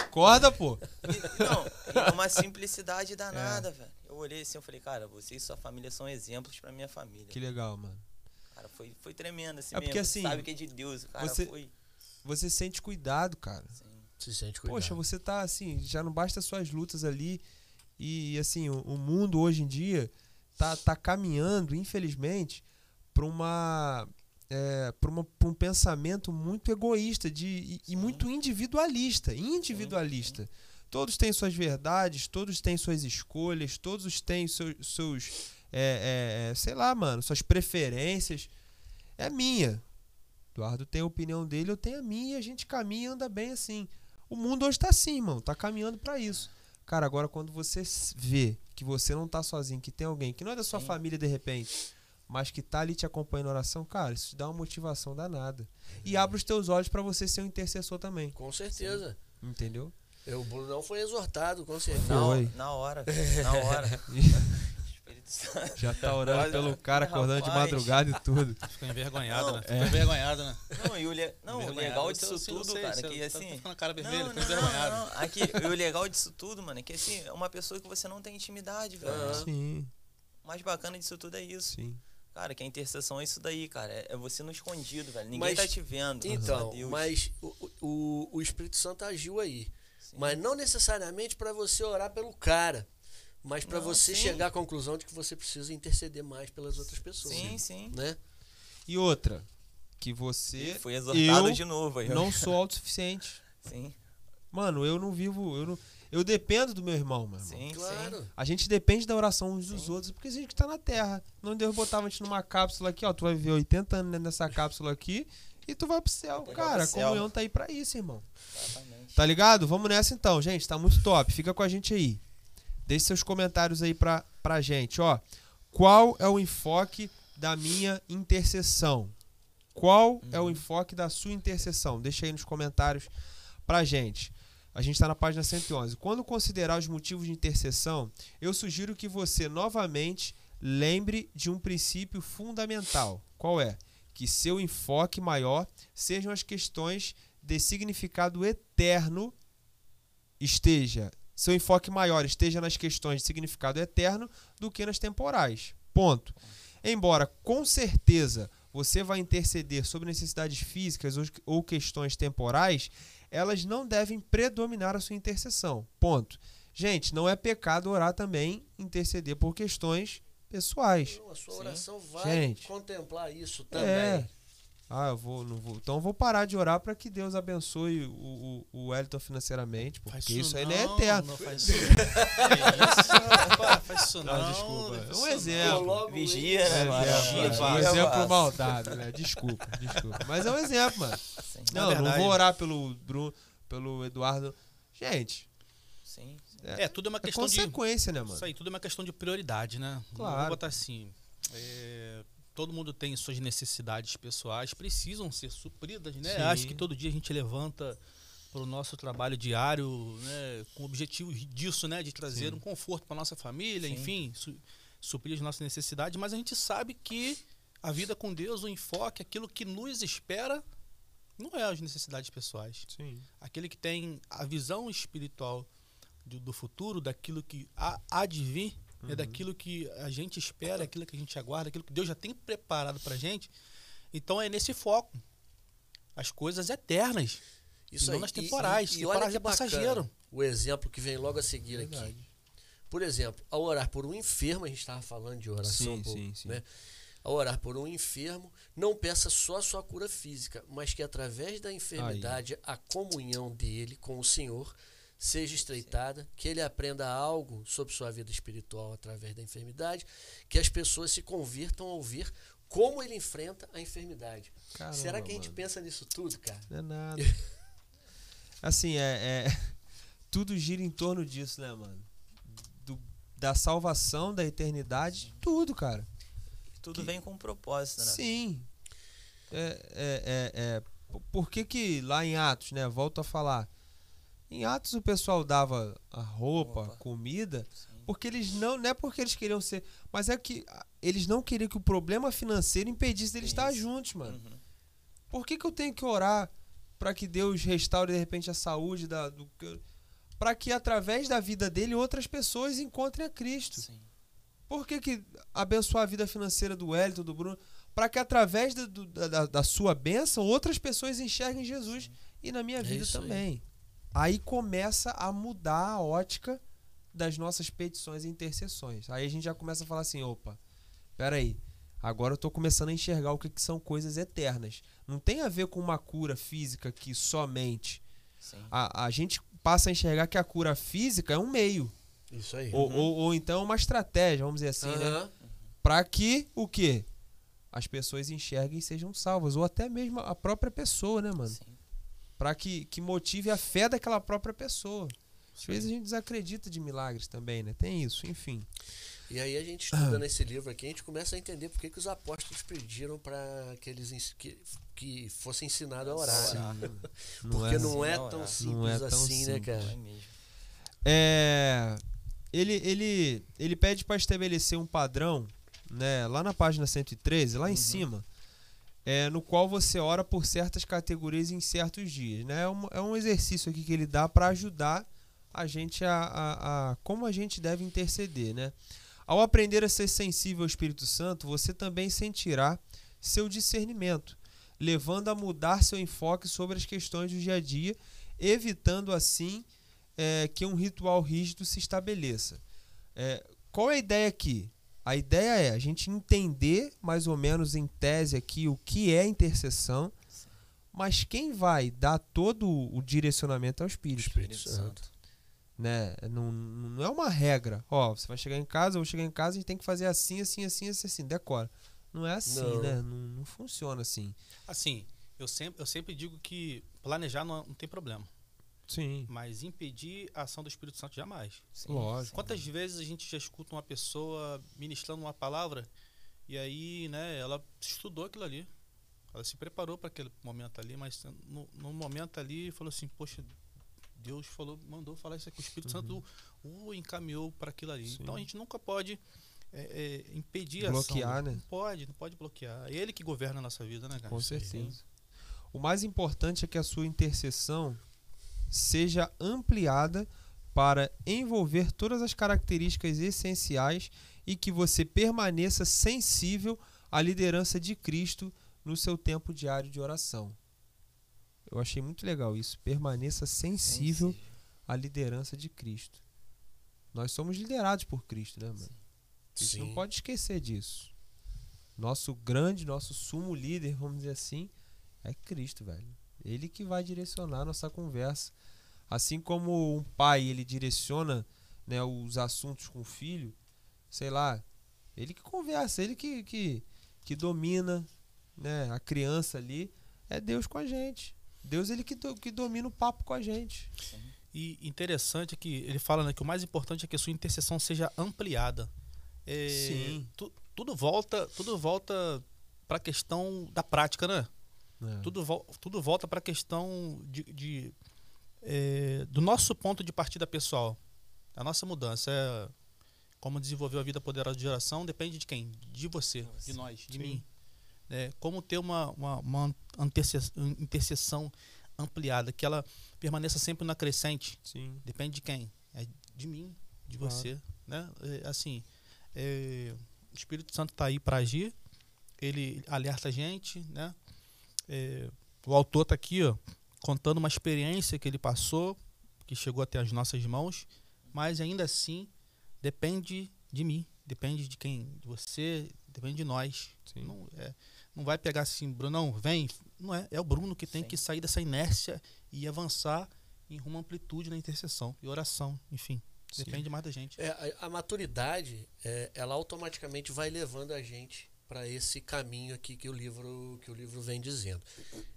acorda, pô. E, não, e uma simplicidade danada, velho. Eu olhei assim, eu falei, cara, você e sua família são exemplos pra minha família. Que legal, mano. Cara, foi, foi tremendo assim É porque, mesmo. assim, Sabe que é de Deus. Cara, você- foi. Você sente cuidado, cara. Assim, se sente cuidado. Poxa, você tá assim, já não basta suas lutas ali. E assim, o, o mundo hoje em dia tá, tá caminhando, infelizmente, para uma. É, pra um pensamento muito egoísta de, e- e, Sim. muito individualista. Individualista. Todos têm suas verdades, todos têm suas escolhas, todos têm seus. seus é, é, é, sei lá, mano, suas preferências. É minha. Eduardo tem a opinião dele, eu tenho a minha e a gente caminha e anda bem assim. O mundo hoje tá assim, mano, tá caminhando pra isso. Cara, agora quando você vê que você não tá sozinho, que tem alguém que não é da sua Sim. família de repente, mas que tá ali te acompanhando na oração, cara, isso te dá uma motivação danada. E abre os teus olhos pra você ser um intercessor também, Com certeza. entendeu? Eu, o Bruno não foi exortado, com certeza. na, Foi. na hora, na hora. [laughs] [laughs] Já tá orando Olha, pelo cara acordando de rapaz. madrugada e tudo. [laughs] Ficou envergonhado, Não, né? Ficou é. envergonhado, né? Não, e o, le... não, o legal disso sei, eu tudo, sei, cara, você que tá- assim. Tá cara vermelha, Não, não, envergonhado. não, não. Aqui, e o legal disso tudo, mano, é que assim, é uma pessoa que você não tem intimidade, velho. Aham. Sim, O mais bacana disso tudo é isso. sim. Cara, que a intercessão é isso daí, cara. É, é você no escondido, velho. Ninguém Mas- tá te vendo. Então, mas o, o, o Espírito Santo agiu aí. Sim. Mas não necessariamente para você orar pelo cara, mas para você sim. chegar à conclusão de que você precisa interceder mais pelas outras pessoas. Sim, sim. Né? E outra, que você E foi exortado eu de novo aí. ó. não sou autossuficiente. [laughs] Sim, Mano, eu não vivo, eu não, eu dependo do meu irmão, meu irmão. sim, sim. Claro. A gente depende da oração uns dos Sim. outros, porque a gente tá na Terra. Não Deus botava a gente numa cápsula aqui, ó. Tu vai viver 80 anos dentro dessa cápsula aqui e tu vai pro céu. Vai Cara, a pro céu. comunhão tá aí pra isso, irmão. Exatamente. Tá ligado? Vamos nessa então, gente. Tá muito top. Fica com a gente aí. Deixe seus comentários aí pra, pra gente, ó. Qual é o enfoque da minha intercessão? Qual é o enfoque da sua intercessão? Deixa aí nos comentários pra gente. A gente está na página 111. Quando considerar os motivos de intercessão, eu sugiro que você novamente lembre de um princípio fundamental. Qual é? Que seu enfoque maior sejam as questões de significado eterno esteja, seu enfoque maior esteja nas questões de significado eterno do que nas temporais. Ponto. Embora com certeza você vai interceder sobre necessidades físicas ou- questões temporais, elas não devem predominar a sua intercessão. Ponto. Gente, não é pecado orar também, interceder por questões pessoais. Não, a sua Sim. oração vai Gente. contemplar isso também. É. Ah, eu vou, não vou. Então eu vou parar de orar para que Deus abençoe o, o, o Wellington financeiramente, porque isso, aí não é eterno. Não faz isso. Isso, rapaz, faz isso não. Não, desculpa. Um isso exemplo. Vigia, isso. né, É, é, Vigia, um Vigia, exemplo maldado, né? Desculpa, desculpa. Mas é um exemplo, mano. Sim, Não, eu não vou orar pelo Bruno, pelo Eduardo. Gente, sim. sim. É, tudo é uma é questão de. consequência, né, mano? Isso aí, tudo é uma questão de prioridade, né? Claro. Vamos botar assim. é, todo mundo tem suas necessidades pessoais, precisam ser supridas, né? Sim. Acho que todo dia a gente levanta para o nosso trabalho diário, né, com o objetivo disso, né, de trazer um conforto para nossa família, Sim. enfim, su suprir as nossas necessidades, mas a gente sabe que a vida com Deus, o enfoque, aquilo que nos espera, não é as necessidades pessoais. Sim. Aquele que tem a visão espiritual do, do futuro, daquilo que há, há de vir, é daquilo que a gente espera, aquilo que a gente aguarda, aquilo que Deus já tem preparado para gente. Então é nesse foco. As coisas eternas. Isso não aí. nas E- temporais. E, e Temporais que é passageiro. bacana o exemplo que vem logo a seguir aqui. Por exemplo, ao orar por um enfermo, a gente estava falando de oração, Sim, pô, sim, sim. né? Ao orar por um enfermo, não peça só a sua cura física, mas que através da enfermidade a comunhão dele com o Senhor seja estreitada, que ele aprenda algo sobre sua vida espiritual através da enfermidade, que as pessoas se convirtam a ouvir como ele enfrenta a enfermidade. Caramba, Será que a gente mano. pensa nisso tudo, cara? Não é nada. [laughs] assim, é, é- [laughs] Tudo gira em torno disso, né, mano? Do- da salvação, da eternidade, tudo, cara. Tudo Que- vem com um propósito, né? Sim. É, é, é, é. Por que que lá em Atos, né? Volto a falar. Em Atos o pessoal dava a roupa, comida, Sim. porque eles não, não é porque eles queriam ser, mas é que eles não queriam que o problema financeiro impedisse deles estar juntos, mano. Uhum. Por que, que eu tenho que orar para que Deus restaure de repente a saúde da do para que através da vida dele outras pessoas encontrem a Cristo? Sim. Por que, que abençoar a vida financeira do Wellington, do Bruno? Para que através do- do- da, da sua bênção outras pessoas enxerguem Jesus e na minha É vida isso aí. Aí. começa a mudar a ótica das nossas petições e intercessões. Aí a gente já começa a falar assim: opa, peraí, agora eu tô começando a enxergar o que, que são coisas eternas. Não tem a ver com uma cura física que somente. Sim. A, a gente passa a enxergar que a cura física é um meio. Isso aí. Ou, ou, ou então uma estratégia, vamos dizer assim, né? Aham. Para que o quê? As pessoas enxerguem e sejam salvas. Ou até mesmo a própria pessoa, né, mano? Sim. Para que, que motive a fé daquela própria pessoa. Às vezes a gente desacredita de milagres também, né? Tem isso, enfim. E aí a gente estuda nesse livro aqui, a gente começa a entender por que, que os apóstolos pediram para que eles que, que fosse ensinado a orar. Orar. Não [laughs] Porque é, não é Não, tão é. simples Não é tão assim, né, simples. cara? Não é mesmo. É, ele, ele, ele pede para estabelecer um padrão, né, lá na página 113, lá em cima, é, no qual você ora por certas categorias em certos dias. Né? É, um, é um exercício aqui que ele dá para ajudar a gente a, a, a como a gente deve interceder. Né? Ao aprender a ser sensível ao Espírito Santo, você também sentirá seu discernimento, levando a mudar seu enfoque sobre as questões do dia a dia, evitando assim é, que um ritual rígido se estabeleça. É, qual é a ideia aqui? A ideia é a gente entender mais ou menos em tese aqui o que é intercessão, mas quem vai dar todo o direcionamento é o Espírito. Espírito Espírito Santo. Santo. Né? Não, não é uma regra. Ó, você vai chegar em casa, eu vou chegar em casa, a gente tem que fazer assim, assim, assim, assim, assim. Decora. Não é assim, Não. né? Não, não funciona assim. Assim, eu sempre, eu sempre digo que planejar não, não tem problema. Sim, Mas impedir a ação do Espírito Santo jamais. Sim, lógico. Quantas vezes a gente já escuta uma pessoa ministrando uma palavra e aí, né, ela estudou aquilo ali. Ela se preparou para aquele momento ali, mas no, no momento ali falou assim: Poxa, Deus falou, mandou falar isso aqui. O Espírito Santo o encaminhou para aquilo ali. Uhum. Sim. Então a gente nunca pode é, é, impedir a Bloquear, ação. né? Não pode, não pode bloquear. É ele que governa a nossa vida, né, cara? Com certeza. O mais importante é que a sua intercessão seja ampliada para envolver todas as características essenciais e que você permaneça sensível à liderança de Cristo no seu tempo diário de oração. Eu achei muito legal isso. Permaneça sensível à liderança de Cristo. Nós somos liderados por Cristo, né, mano? A gente não pode esquecer disso. Nosso grande, nosso sumo líder, vamos dizer assim, é Cristo, velho. Ele que vai direcionar a nossa conversa. Assim como um pai, ele direciona né, os assuntos com o filho, sei lá, ele que conversa, ele que, que, que domina né, a criança ali, é Deus com a gente. Deus ele que, do- que domina o papo com a gente. E interessante que ele fala né, que o mais importante é que a sua intercessão seja ampliada. É, Sim. tu- tudo volta, tudo volta para a questão da prática, né? Né? Tudo, vol- tudo volta para a questão de, de, é, do nosso ponto de partida pessoal, a nossa mudança é como desenvolver a vida poderosa de oração depende de quem? De você, de nós, de Sim. mim. É, como ter uma, uma, uma interse- intercessão ampliada, que ela permaneça sempre na crescente, Sim. depende de quem? É de mim, de Claro. você. Né? É, assim, é, o Espírito Santo está aí para agir, ele alerta a gente, né? É, o autor está aqui, ó, contando uma experiência que ele passou, que chegou até as nossas mãos, mas ainda assim depende de mim, depende de quem? De você, depende de nós. Sim. Não, é, não vai pegar assim, Brunão, vem. Não é, é o Bruno que tem Sim. que sair dessa inércia e avançar em rumo à amplitude na intercessão e oração, enfim. Sim. Depende mais da gente. É, a, a maturidade, é, ela automaticamente vai levando a gente para esse caminho aqui que o livro que o livro vem dizendo.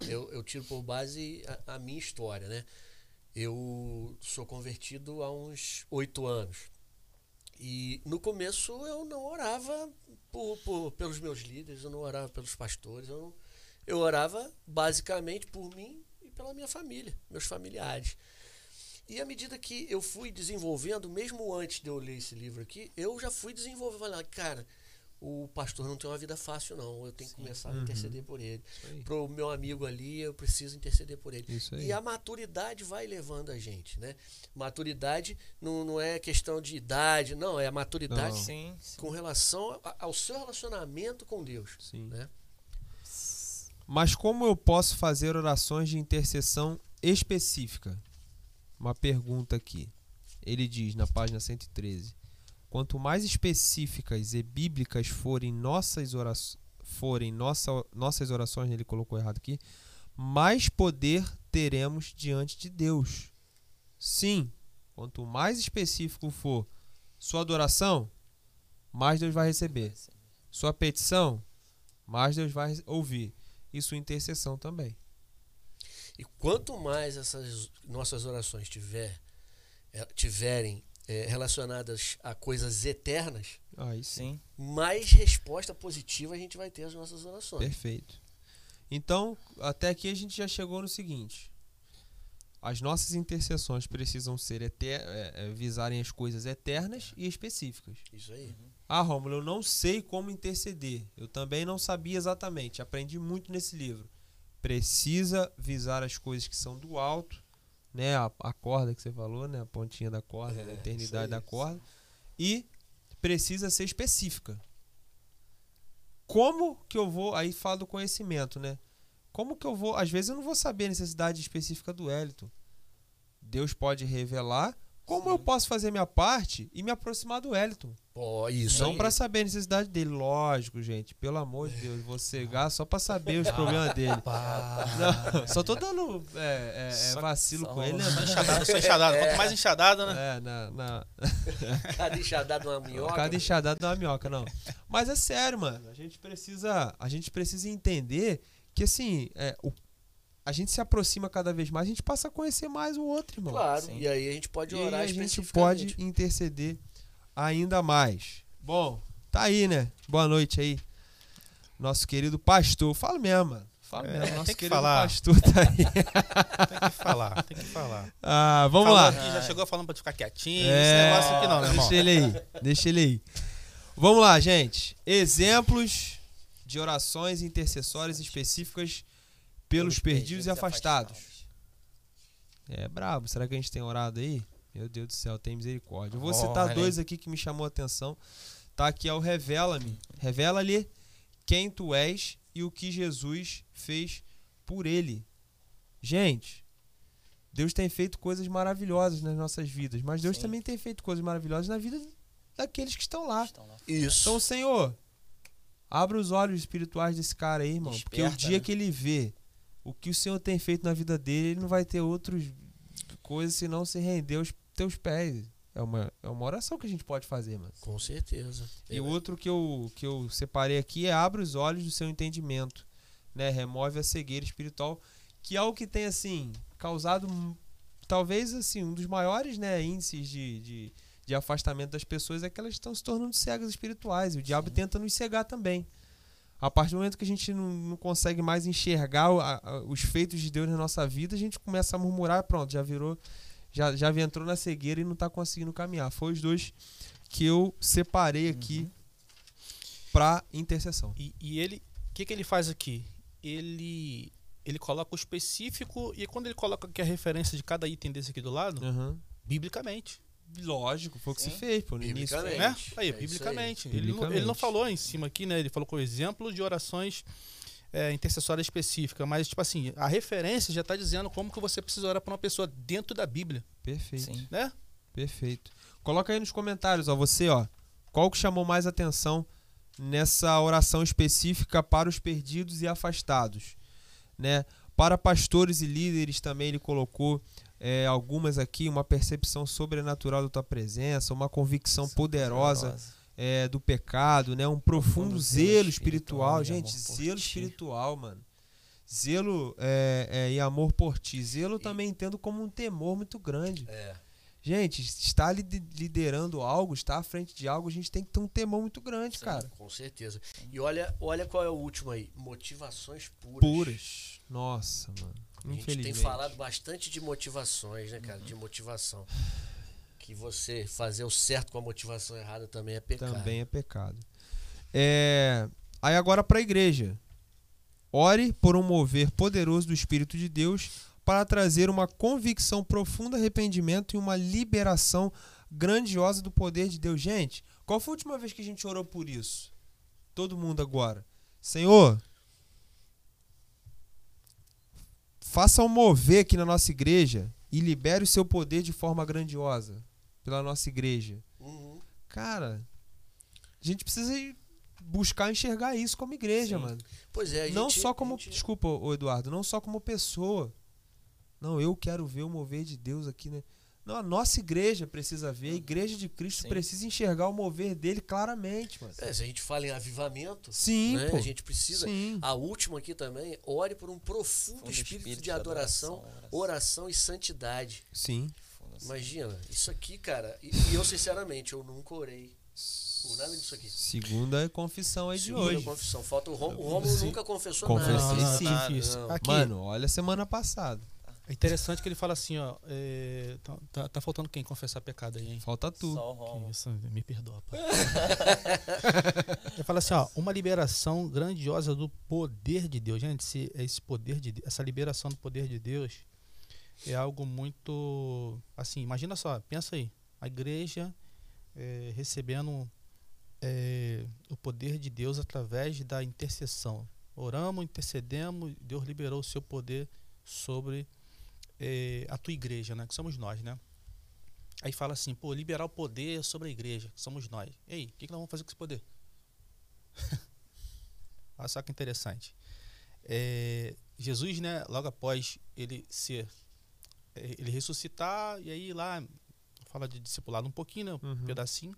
Eu, eu tiro por base a, a minha história, né? Eu sou convertido há uns oito anos. E no começo eu não orava por, por- pelos meus líderes, eu não orava pelos pastores, eu, não- eu orava basicamente por mim e pela minha família, meus familiares. E à medida que eu fui desenvolvendo, mesmo antes de eu ler esse livro aqui, eu já fui desenvolvendo. Falei, cara, o pastor não tem uma vida fácil, não. Eu tenho que começar a Uhum. interceder por ele. Aí. Pro meu amigo ali, eu preciso interceder por ele. E a maturidade vai levando a gente, né? Maturidade não, não é questão de idade, não. É a maturidade. Sim, sim. com relação a- ao seu relacionamento com Deus. Sim. Né? Mas como eu posso fazer orações de intercessão específica? Uma pergunta aqui. Ele diz na página 113: Quanto mais específicas e bíblicas forem nossas orações, forem nossa, nossas orações, ele colocou errado aqui, mais poder teremos diante de Deus. Sim, quanto mais específico for sua adoração, mais Deus vai receber. Sua petição, mais Deus vai ouvir. E sua intercessão também. E quanto mais essas nossas orações tiver, eh, tiverem eh, relacionadas a coisas eternas, Aí sim. Mais resposta positiva a gente vai ter às nossas orações. Perfeito. Então, até aqui a gente já chegou no seguinte. As nossas intercessões precisam ser eter é, é, visarem as coisas eternas e específicas. Isso aí. Ah, Rômulo, eu não sei como interceder. Eu também não sabia exatamente. Aprendi muito nesse livro. Precisa visar as coisas que são do alto, né? A, a corda que você falou, né? A pontinha da corda, É, a eternidade da corda. E precisa ser específica. Como que eu vou. Aí fala do conhecimento, né? Como que eu vou. Às vezes eu não vou saber a necessidade específica do Wellington. Deus pode revelar. Como eu posso fazer minha parte e me aproximar do Wellington? Ó, isso Não pra saber a necessidade dele, lógico, gente. Pelo amor de Deus, vou cegar só pra saber os problemas [laughs] dele. Não, só tô dando é, é, é, Só- vacilo só com ele, né? Só enxadado, só. Quanto mais enxadado, né? É, na, na, [laughs] Cada enxadada uma minhoca. cada enxadado dá uma minhoca, não. Mas é sério, mano. A gente precisa, a gente precisa entender que, assim, é, o, a gente se aproxima cada vez mais, a gente passa a conhecer mais o outro, irmão. Claro, Sim. e aí a gente pode E orar a gente pode interceder ainda mais. Bom, tá aí, né? Boa noite aí. Nosso querido pastor. Fala mesmo, mano. Fala É, mesmo. Nosso tem que querido falar. pastor tá aí. [laughs] Tem que falar, tem que falar. Ah, vamos Falou lá. aqui, já chegou falando pra ficar quietinho. É, Esse negócio aqui não, né, irmão? Deixa ele aí. Deixa ele aí. Vamos lá, gente. Exemplos de orações intercessórias específicas pelos perdidos e afastados. É brabo. Será que a gente tem orado aí? Meu Deus do céu, tem misericórdia. Eu vou citar Olha, dois aqui que me chamou a atenção. Tá aqui é o Revela-me. Revela-lhe quem tu és e o que Jesus fez por ele. Gente, Deus tem feito coisas maravilhosas nas nossas vidas, mas Deus Sim. também tem feito coisas maravilhosas na vida daqueles que estão lá. Estão lá. Isso. Então, Senhor, abra os olhos espirituais desse cara aí, irmão. porque o Desperta, dia né? que ele vê o que o Senhor tem feito na vida dele, ele não vai ter outras coisas senão se render aos teus pés. É uma, é uma oração que a gente pode fazer, mano. Com certeza. E o outro que eu, que eu separei aqui é abra os olhos do seu entendimento, né? Remove a cegueira espiritual, que é o que tem, assim, causado, talvez, assim, um dos maiores, né, índices de, de, de afastamento das pessoas é que elas estão se tornando cegas espirituais. E o diabo tenta nos cegar também. A partir do momento que a gente não, não consegue mais enxergar a- a- os feitos de Deus na nossa vida, a gente começa a murmurar, pronto, já virou, já, já entrou na cegueira e não tá conseguindo caminhar. Foi os dois que eu separei aqui pra intercessão. E, e ele, o que, que ele faz aqui? Ele, ele coloca o específico e quando ele coloca aqui a referência de cada item desse aqui do lado, Aham. biblicamente. Lógico, foi o que Sim. você fez, pô, no início. Né? Aí, é biblicamente. aí. Ele, não, ele não falou em cima aqui, né? Ele falou com exemplo de orações é, intercessórias específicas, mas, tipo assim, a referência já está dizendo como que você precisa orar para uma pessoa dentro da Bíblia, Perfeito. Sim. né? Perfeito. Coloca aí nos comentários, ó, você, ó, qual que chamou mais atenção nessa oração específica para os perdidos e afastados, né? Para pastores e líderes também ele colocou é, algumas aqui, uma percepção sobrenatural da tua presença, uma convicção poderosa é, do pecado, né? Um profundo Profundo zelo espiritual, espiritual e gente, zelo espiritual, mano. Zelo é, é, e amor por ti. Zelo também entendo como um temor muito grande. É. Gente, estar lide- liderando algo, estar à frente de algo, a gente tem que ter um temor muito grande, cara. Com certeza. E olha, olha qual é o último aí. Motivações puras. Puras. Nossa, mano. A gente. Uhum. tem falado bastante de motivações, né, cara? De motivação. Que você fazer o certo com a motivação errada também é pecado. Também é pecado. É, Aí agora para a igreja. Ore por um mover poderoso do Espírito de Deus para trazer uma convicção profunda, arrependimento e uma liberação grandiosa do poder de Deus. Gente, qual foi a última vez que a gente orou por isso? Todo mundo agora. Senhor, faça um mover aqui na nossa igreja e libere o seu poder de forma grandiosa pela nossa igreja. Uhum. Cara, a gente precisa ir buscar enxergar isso como igreja, Sim. mano. Pois é, a não gente- só como. gente- Desculpa, Eduardo, não só como pessoa. Não, eu quero ver o mover de Deus aqui, né? Não, a nossa igreja precisa ver, a igreja de Cristo Sim. precisa enxergar o mover dele claramente, mano. É, se a gente fala em avivamento, Sim, né, pô. a gente precisa. Sim. A última aqui também, ore por um profundo Fundo espírito, de adoração, oração. oração e santidade. Sim. Assim. Imagina, isso aqui, cara, e, e eu sinceramente, eu nunca orei por nada disso aqui. Segunda confissão aí de Segunda hoje. confissão. Falta o Romulo. O Romulo nunca confessou Confessei nada. não, sim. Aqui, Mano, olha a semana passada. É interessante que ele fala assim, ó. é, tá, tá- tá faltando quem confessar pecado aí, hein? Falta tu. Só. Isso, me perdoa, pai. [laughs] Ele fala assim, ó, uma liberação grandiosa do poder de Deus. Gente, esse, esse poder de essa liberação do poder de Deus é algo muito assim, imagina só, pensa aí, a igreja é, recebendo é, o poder de Deus através da intercessão. Oramos, intercedemos, Deus liberou o seu poder sobre é, a tua igreja, né? Que somos nós, né? Aí fala assim, pô, liberar o poder sobre a igreja, que somos nós. Ei, o que, que nós vamos fazer com esse poder? [laughs] Olha só que interessante. É, Jesus, né, logo após ele ser, é, ele ressuscitar, e aí lá, fala de discipulado um pouquinho, né, um Uhum. pedacinho,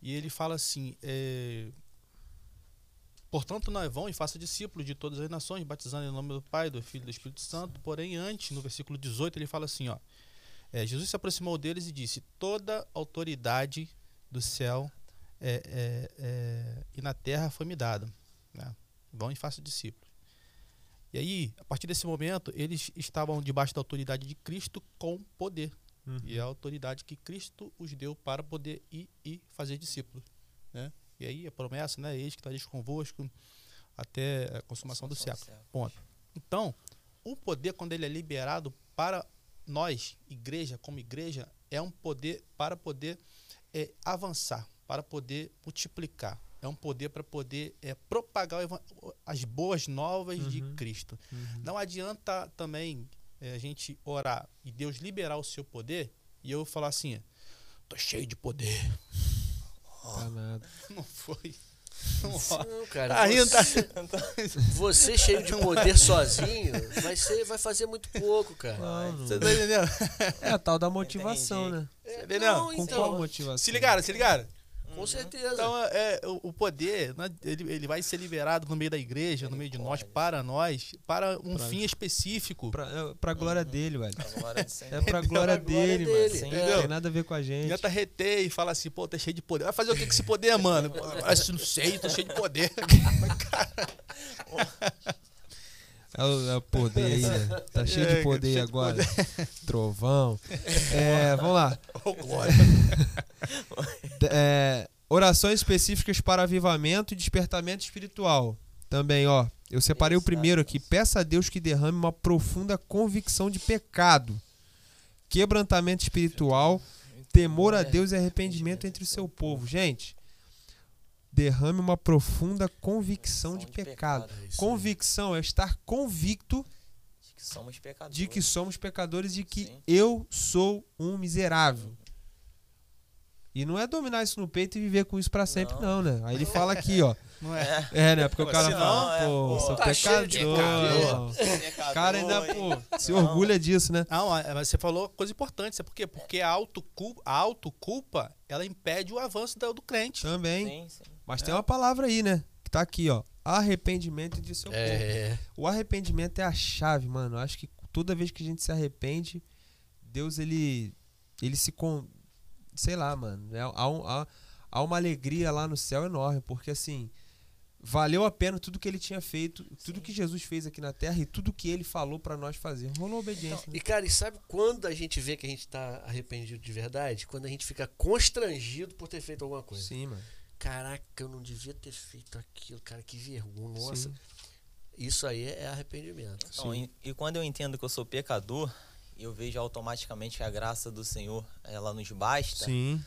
e ele fala assim, é, Portanto, nós vão e faça discípulos de todas as nações, batizando em nome do Pai, do Filho e do Espírito Santo. Porém, antes, no versículo 18, ele fala assim, ó, é, Jesus se aproximou deles e disse: Toda autoridade do céu é, é, é, e na terra foi me dada. Né? Vão e façam discípulos. E aí, a partir desse momento, eles estavam debaixo da autoridade de Cristo com poder. Uhum. E é a autoridade que Cristo os deu para poder ir e fazer discípulos. Né? E aí a promessa, né? Eis que estareis convosco até a consumação do século. Ponto. Então, o poder, quando ele é liberado para nós, igreja, como igreja, é um poder para poder é, avançar, para poder multiplicar. É um poder para poder é, propagar as boas novas de Uhum. Cristo. Uhum. Não adianta também é, a gente orar e Deus liberar o seu poder e eu falar assim: tô cheio de poder. Tá nada. [laughs] Não foi. Não cara. Tá rindo, tá você, você cheio de poder sozinho, vai, ser, vai fazer muito pouco, cara. Não, não. Você tá entendendo? É a tal da motivação, Entendi. né? É, entendeu? não, Com então, qual motivação? Se ligaram, se ligaram? Com certeza. Então, é, o o poder, né, ele, ele vai ser liberado no meio da igreja, no meio de nós, para nós, para um Pra- fim específico. Pra, é, pra glória dele, velho. Pra glória. É [laughs] pra glória dele, dele, mano. entendeu? Não tem nada a ver com a gente. Tenta reter e fala assim, pô, tá cheio de poder. Vai fazer o que com esse poder, mano? [laughs] Mas não sei, tô cheio de poder. [laughs] É o, é o poder aí, né? Tá [laughs] cheio É, de poder cheio de agora. [laughs] Trovão. [laughs] É, vamos lá. Ô, glória. É, orações específicas para avivamento e despertamento espiritual. Também, ó. Eu separei o primeiro aqui. Peça a Deus que derrame uma profunda convicção de pecado, quebrantamento espiritual, temor a Deus e arrependimento entre o seu povo. Gente, derrame uma profunda convicção de pecado. É isso aí. Convicção é estar convicto De que somos pecadores. de que somos pecadores e de que Sim. eu sou um miserável. E não é dominar isso no peito e viver com isso pra sempre, não, Não. né? Aí ele fala aqui, ó. [laughs] Não é? É, né? Porque o cara fala, é, pô, sou tá de pecador. O cara ainda, pô, se Não. orgulha disso, né? Não, é, mas você falou coisa importante, sabe por quê? Porque a autoculpa, a autoculpa ela impede o avanço do, do crente. Também. Sim, sim. Mas tem uma palavra aí, né? Que tá aqui, ó. Arrependimento de seu. É. O arrependimento é a chave, mano. Eu acho que toda vez que a gente se arrepende, Deus ele ele se con... sei lá, mano. É, há, um- há- há uma alegria lá no céu enorme, porque assim, valeu a pena tudo que ele tinha feito, tudo que Jesus fez aqui na terra e tudo que ele falou pra nós fazer. Rolou obediência. né? E, cara, e sabe quando a gente vê que a gente tá arrependido de verdade? Quando a gente fica constrangido por ter feito alguma coisa. Sim, mano. Caraca, eu não devia ter feito aquilo, cara, que vergonha. Nossa, Sim. isso aí é arrependimento. Então, e, e quando eu entendo que eu sou pecador, eu vejo automaticamente que a graça do Senhor, ela nos basta. Sim.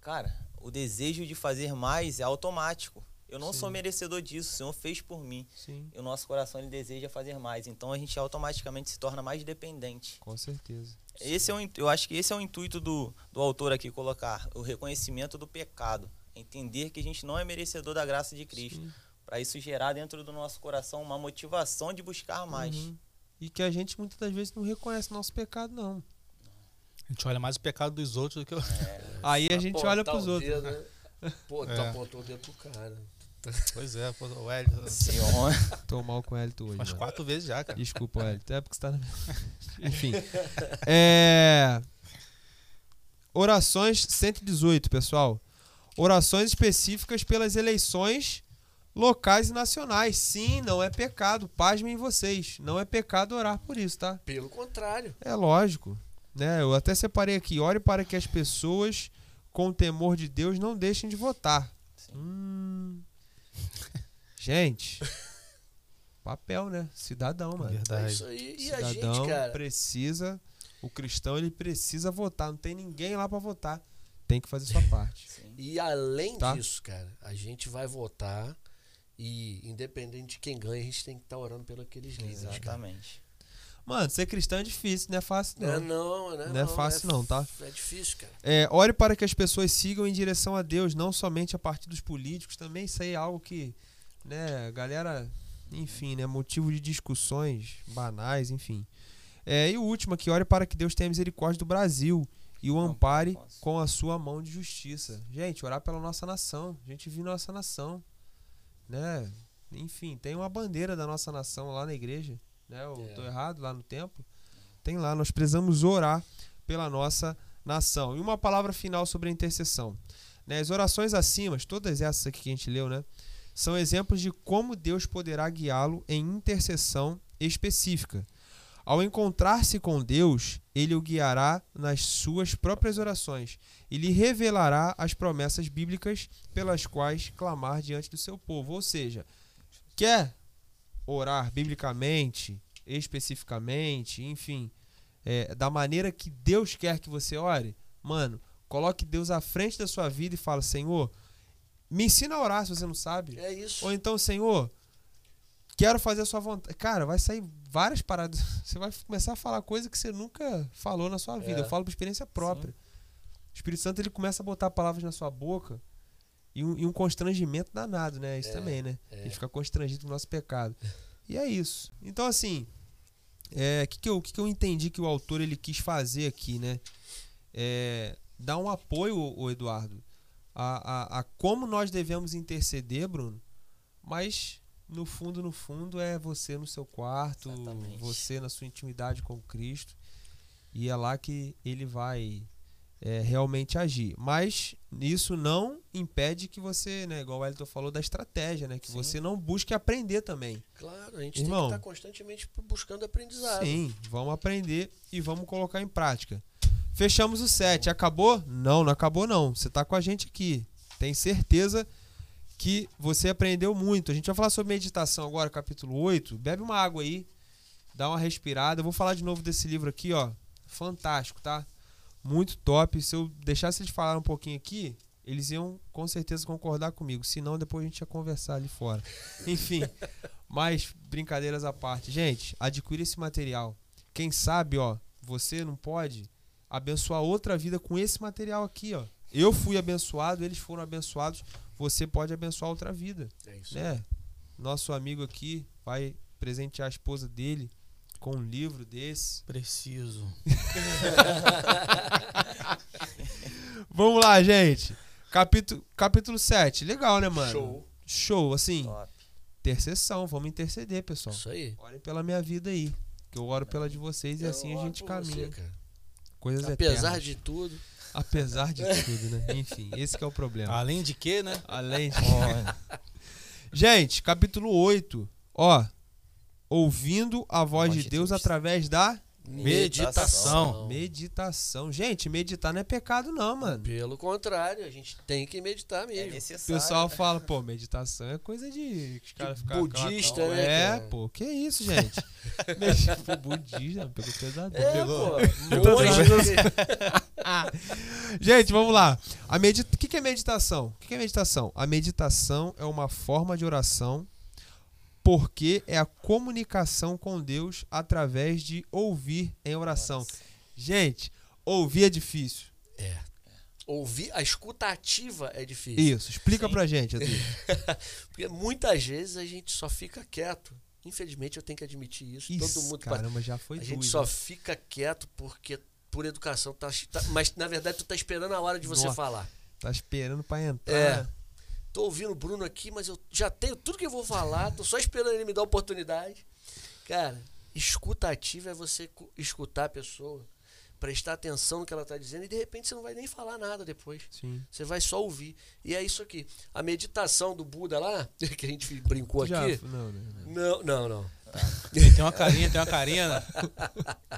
Cara, o desejo de fazer mais é automático. Eu não Sim. sou merecedor disso, o Senhor fez por mim. Sim. E o nosso coração ele deseja fazer mais. Então a gente automaticamente se torna mais dependente. Com certeza. Esse é o, eu acho que esse é o intuito do, do autor aqui colocar o reconhecimento do pecado, entender que a gente não é merecedor da graça de Cristo. Pra isso gerar dentro do nosso coração uma motivação de buscar mais. Uhum. E que a gente muitas das vezes não reconhece nosso pecado, não. A gente olha mais o pecado dos outros do que o. Aí a gente olha o pros outros. dedo, né? [laughs] Pô, tu É. apontou o dedo pro cara. Pois é, pô, o Hélio. Senhor, [laughs] Tô mal com o Hélito hoje. Umas mano. quatro vezes já, cara. Desculpa, Hélito. É porque você tá na... [laughs] Enfim. É... Orações 118, pessoal. Orações específicas pelas eleições locais e nacionais. Sim, não é pecado. Pasmem vocês. Não é pecado orar por isso, tá? Pelo contrário. É lógico. Né? Eu até separei aqui. Ore para que as pessoas com temor de Deus não deixem de votar. Sim. Hum. [laughs] Gente, papel, né? Cidadão, mano. É Verdade. isso aí. E a Cidadão gente, cara. precisa, o cristão ele precisa votar. Não tem ninguém lá pra votar. Tem que fazer sua parte. [laughs] sim. E além Tá. disso, cara, a gente vai votar e independente de quem ganha, a gente tem que estar orando pelos aqueles líderes, cara. Exatamente. Mano, ser cristão é difícil, não é fácil Não é não. não, né? Não é fácil não, tá? É difícil, cara. É, ore para que as pessoas sigam em direção a Deus, não somente a partir dos políticos. Também isso aí é algo que, né, galera, enfim, né, motivo de discussões banais, enfim. É, e o último aqui, ore para que Deus tenha misericórdia do Brasil e o ampare com a sua mão de justiça. Gente, orar pela nossa nação. A gente vive nossa nação, né? Enfim, tem uma bandeira da nossa nação lá na igreja, né? Eu É. tô errado lá no templo. Tem lá, nós precisamos orar pela nossa nação. E uma palavra final sobre a intercessão. Né? As orações acima, todas essas aqui que a gente leu, né? São exemplos de como Deus poderá guiá-lo em intercessão específica. Ao encontrar-se com Deus, ele o guiará nas suas próprias orações e lhe revelará as promessas bíblicas pelas quais clamar diante do seu povo. Ou seja, quer orar biblicamente, especificamente, enfim, é, da maneira que Deus quer que você ore, mano, coloque Deus à frente da sua vida e fala: Senhor, me ensina a orar se você não sabe. É isso. Ou então, Senhor, quero fazer a sua vontade. Cara, vai sair várias paradas. [laughs] Você vai começar a falar coisa que você nunca falou na sua vida. É. Eu falo por experiência própria. O Espírito Santo ele começa a botar palavras na sua boca e um, e um constrangimento danado, né? Isso É, também, né? é. A gente fica constrangido com o nosso pecado. E é isso. Então, assim, o que, que, eu, que, que eu entendi que o autor ele quis fazer aqui, né? É, dar um apoio, o Eduardo, a, a, a como nós devemos interceder, Bruno, mas no fundo, no fundo, é você no seu quarto, Exatamente. você na sua intimidade com Cristo, e é lá que ele vai é, realmente agir. Mas isso não impede que você, né, igual o Elton falou, da estratégia, né? Que Sim. você não busque aprender também. Claro, a gente Irmão. tem que estar constantemente buscando aprendizado. Sim, vamos aprender e vamos colocar em prática. Fechamos o set. Acabou? Não, não acabou não. Você tá com a gente aqui. Tem certeza que você aprendeu muito. A gente vai falar sobre meditação agora, capítulo 8. Bebe uma água aí, dá uma respirada. Eu vou falar de novo desse livro aqui, ó. Fantástico, tá? Muito top. Se eu deixasse eles falar um pouquinho aqui, eles iam com certeza concordar comigo. Se não, depois a gente ia conversar ali fora. [laughs] Enfim, mas brincadeiras à parte. Gente, adquira esse material. Quem sabe, ó, você não pode abençoar outra vida com esse material aqui, ó. Eu fui abençoado, eles foram abençoados. Você pode abençoar outra vida, É isso. né? Nosso amigo aqui vai presentear a esposa dele com um livro desse. Preciso. [laughs] Vamos lá, gente. Capítulo, capítulo 7. Legal, né, mano? Show. Show, assim. Top. Intercessão. Vamos interceder, pessoal. Isso aí. Orem pela minha vida aí. Que eu oro pela de vocês e Eu assim a gente caminha. você. Coisas Apesar eternas. de tudo, Apesar de tudo, né? Enfim, esse que é o problema. Além de que, né? Além de... Gente, capítulo 8. Ó. Ouvindo a voz de Deus através da Meditação. meditação. Gente, meditar não é pecado não, mano. Pelo contrário, a gente tem que meditar É mesmo. O necessário. pessoal né? fala, pô, meditação é coisa de. Os caras ficam budista, né, É, cara? pô, que isso, gente? [laughs] Pô, budista, pegou pesadão. É, Pegou. pô. [laughs] Monge, [laughs] Gente, vamos lá. A medita... O que que é meditação? O que que é meditação? A meditação é uma forma de oração porque é a comunicação com Deus através de ouvir em oração. Gente, ouvir é difícil. Ouvir, a escuta ativa é difícil. Isso, explica Sim. pra gente. [laughs] Porque muitas vezes a gente só fica quieto. Infelizmente eu tenho que admitir isso. Todo Isso, mundo caramba, já foi A gente doido. só fica quieto porque por educação tá, tá- mas na verdade tu tá esperando a hora de você Nossa. falar. Tá esperando pra entrar. É. Tô ouvindo o Bruno aqui, mas eu já tenho tudo que eu vou falar, tô só esperando ele me dar a oportunidade. Cara, escuta ativa é você cu- escutar a pessoa, prestar atenção no que ela tá dizendo e de repente você não vai nem falar nada depois. Sim. Você vai só ouvir. E é isso aqui. A meditação do Buda lá, [laughs] que a gente brincou Já- aqui. Não, né? Não, não, não. Ele tem uma carinha, tem uma carinha. né?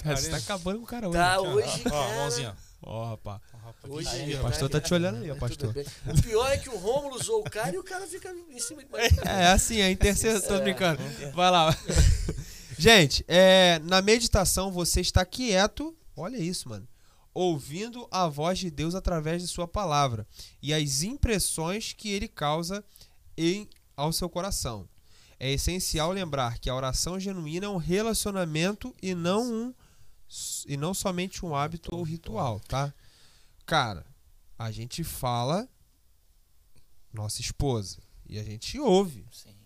Cara, você tá acabando com o cara hoje. Tá, cara. hoje, Ó, cara, mãozinha. Ó, Ó, rapaz, Hoje vigia, O pastor tá te olhando aí, ó, pastor. O pior é que o Rômulo usou o cara e o cara fica em cima de [laughs] É assim, a intercessão. Tô brincando. Vai lá. [laughs] Gente, é, na meditação você está quieto. Olha isso, mano. Ouvindo a voz de Deus através de sua palavra e as impressões que ele causa em, ao seu coração. É essencial lembrar que a oração genuína é um relacionamento e não um e não somente um hábito ou ritual, tá? Cara, a gente fala nossa esposa e a gente ouve. Sim.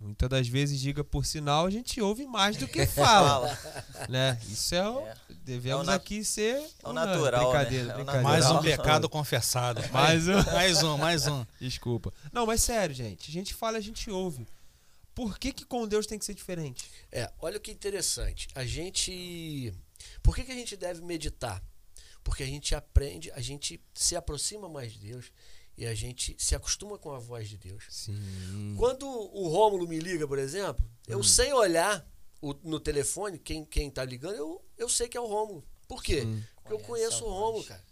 Muitas das vezes, diga por sinal, a gente ouve mais do que [laughs] fala. Fala. né? Isso é o. É. Devemos É aqui ser. É o uma natural, Brincadeira, né? É o brincadeira. Mais um pecado confessado. [laughs] Mais um. Mais um, mais um. Desculpa. Não, mas sério, gente. A gente fala, a gente ouve. Por que, que com Deus tem que ser diferente? É, olha que interessante. A gente. Por que, que a gente deve meditar? Porque a gente aprende, a gente se aproxima mais de Deus e a gente se acostuma com a voz de Deus. Sim. Quando o Rômulo me liga, por exemplo, eu sem olhar o- no telefone quem, quem tá ligando, eu, eu sei que é o Rômulo. Por quê? Sim. Porque eu Conhece conheço a o Rômulo, cara.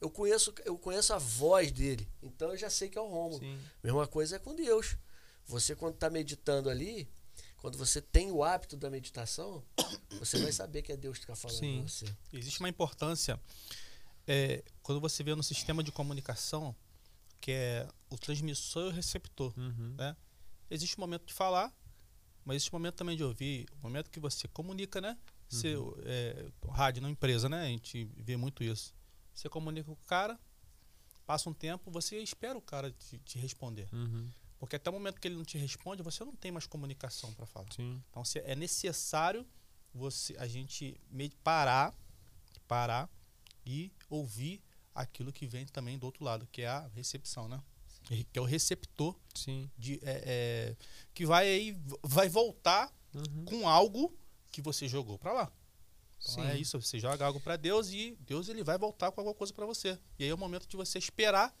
Eu conheço, eu conheço a voz dele. Então eu já sei que é o Rômulo. Mesma coisa é com Deus. Você, quando está meditando ali, quando você tem o hábito da meditação, você vai saber que é Deus que está falando Sim. com você. Existe uma importância é, quando você vê no sistema de comunicação que é o transmissor e o receptor. Uhum. né? Existe um momento de falar, mas existe um momento também de ouvir, o momento que você comunica, né? Você, é, rádio na empresa, né? A gente vê muito isso. Você comunica com o cara, passa um tempo, você espera o cara te, te responder. Uhum. Porque até o momento que ele não te responde, você não tem mais comunicação para falar. Sim. Então se- é necessário você a gente parar, parar e ouvir aquilo que vem também do outro lado, que é a recepção, né? Que é o receptor Sim. de, é, é, que vai aí vai voltar Uhum. com algo que você jogou para lá. Então Sim. é isso, você joga algo para Deus e Deus ele vai voltar com alguma coisa para você. E aí é o momento de você esperar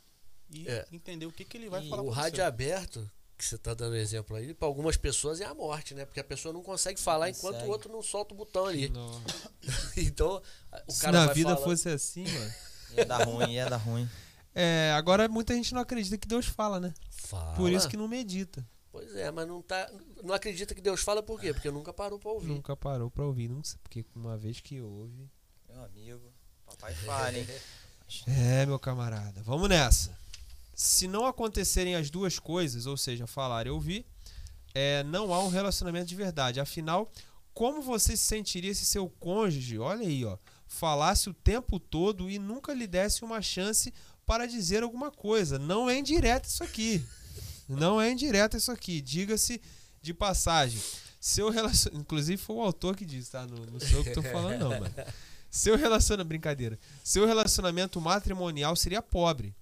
e É. entender o que, que ele vai E falar o rádio você. aberto, que você tá dando exemplo aí, para algumas pessoas é a morte, né? Porque a pessoa não consegue falar Não enquanto consegue. o outro não solta o botão ali. [laughs] Então, o Se cara na vai vida falando- fosse assim, mano. Ia dar ruim, ia dar ruim. É, agora muita gente não acredita que Deus fala, né? Fala. Por isso que não medita. Pois é, mas não tá. Não acredita que Deus fala por quê? Porque nunca parou pra ouvir. Nunca parou pra ouvir, não sei, porque uma vez que ouve. Meu amigo, papai fala, hein? [laughs] É, meu camarada. Vamos nessa. Se não acontecerem as duas coisas, ou seja, falar e ouvir, é, não há um relacionamento de verdade. Afinal, como você se sentiria se seu cônjuge, olha aí, ó, falasse o tempo todo e nunca lhe desse uma chance para dizer alguma coisa? Não é indireta isso aqui. Não é indireta isso aqui. Diga-se de passagem. Seu relacion... Inclusive foi o autor que disse, tá? Não, não sou eu que tô falando, não, mano. Seu relacionamento. Brincadeira. Seu relacionamento matrimonial seria pobre.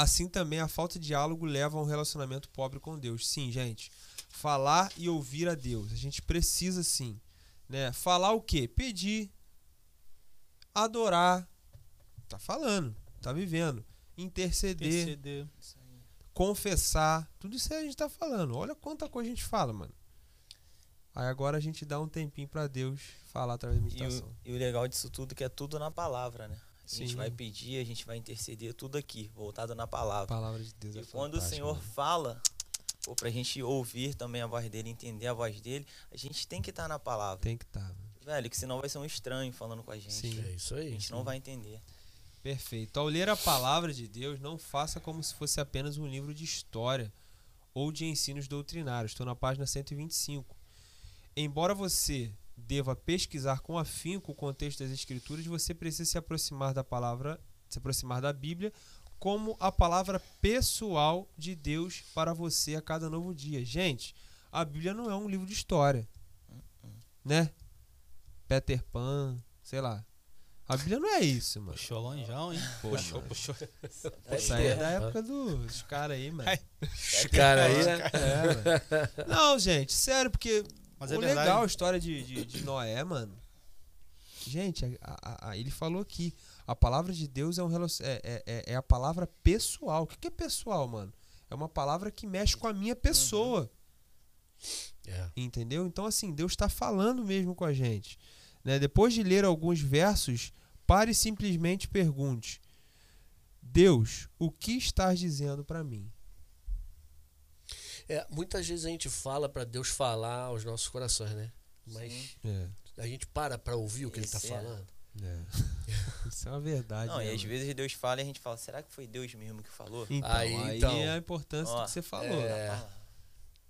Assim também a falta de diálogo leva a um relacionamento pobre com Deus. Sim, gente. Falar e ouvir a Deus. A gente precisa sim. Né? Falar o quê? Pedir. Adorar. Tá falando. Tá vivendo. Interceder Interceder. confessar, tudo isso aí a gente tá falando. Olha quanta coisa a gente fala, mano. Aí agora a gente dá um tempinho pra Deus falar através da E meditação. o, e o legal disso tudo é que é tudo na palavra, né? A gente Sim. vai pedir, a gente vai interceder, tudo aqui, voltado na A palavra. palavra de Deus é E quando o Senhor mano. fala, pô, pra gente ouvir também a voz dele, entender a voz dele, a gente tem que estar na palavra. tem que estar. Velho, que senão vai ser um estranho falando com a gente. Sim. É isso A aí. gente não vai entender. Perfeito. Ao ler a palavra de Deus, não faça como se fosse apenas um livro de história ou de ensinos doutrinários. Estou na página 125. Embora você deva pesquisar com afinco o contexto das escrituras, você precisa se aproximar da palavra, se aproximar da Bíblia como a palavra pessoal de Deus para você a cada novo dia. Gente, a Bíblia não é um livro de história, né? Peter Pan, sei lá. A Bíblia não é isso, mano. Puxou longeão, hein? Pô, puxou, mano. puxou. Isso aí é da época dos caras aí, mano. Os caras aí, né? É, mano. [laughs] Não, gente, sério, porque Mas o é verdade. legal a história de, de, de Noé, mano. Gente, a- a- a- ele falou aqui, a palavra de Deus é, um, relacion- é, é- é- é a palavra pessoal. O que, que é pessoal, mano? É uma palavra que mexe com a minha pessoa. É. Entendeu? Então, assim, Deus está falando mesmo com a gente. Né? Depois de ler alguns versos, pare e simplesmente pergunte: Deus, o que estás dizendo para mim? É, muitas vezes a gente fala pra Deus falar aos nossos corações, né? Mas. É, a gente para pra ouvir o que ele tá Isso é. falando. é. [laughs] Isso é uma verdade. Não, né, e às mano? vezes Deus fala e a gente fala, será que foi Deus mesmo que falou? Então, Aí, aí, então. é a importância do Ó, que você falou. é.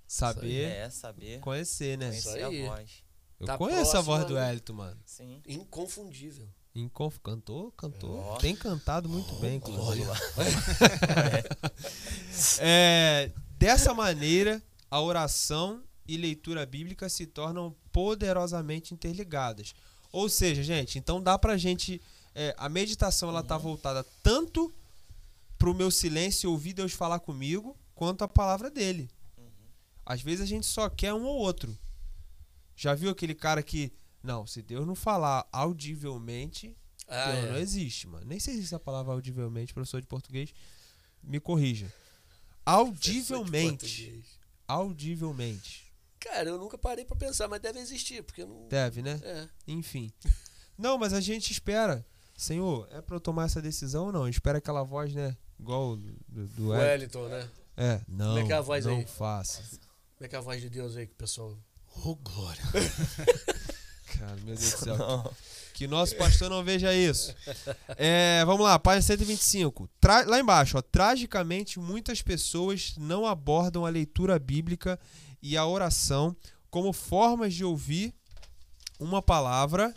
Saber, É, saber, conhecer, né? Conhecer aí. a voz. Eu Tá conheço a próximo voz do. Hélito, mano. Sim. Inconfundível. Inconf... Cantou, cantou. Ó. Tem cantado muito bem, inclusive. [laughs] Olha lá. [laughs] É, dessa maneira, a oração e leitura bíblica se tornam poderosamente interligadas. Ou seja, gente, então dá pra gente. é, a meditação ela tá voltada tanto pro meu silêncio ouvir Deus falar comigo, quanto a palavra dele. Às vezes a gente só quer um ou outro. Já viu aquele cara que. Não, se Deus não falar audivelmente, Ah, Deus não é. existe, mano. Nem sei se existe a palavra audivelmente, professor de português, me corrija. Audivelmente. Audivelmente. Cara, eu nunca parei pra pensar, mas deve existir, porque eu não. Deve, né? É. Enfim. [laughs] Não, mas a gente espera. Senhor, é pra eu tomar essa decisão ou não? Espera aquela voz, né? Igual do, do, do. Wellington, né? É, não. Como é que é a voz não aí? faça. Como é que é a voz de Deus aí que o pessoal. Ô, glória. [laughs] Cara, meu Deus do céu. Não. Que nosso pastor não veja isso. É, vamos lá, página 125. Tra lá embaixo, ó, tragicamente, muitas pessoas não abordam a leitura bíblica e a oração como formas de ouvir uma palavra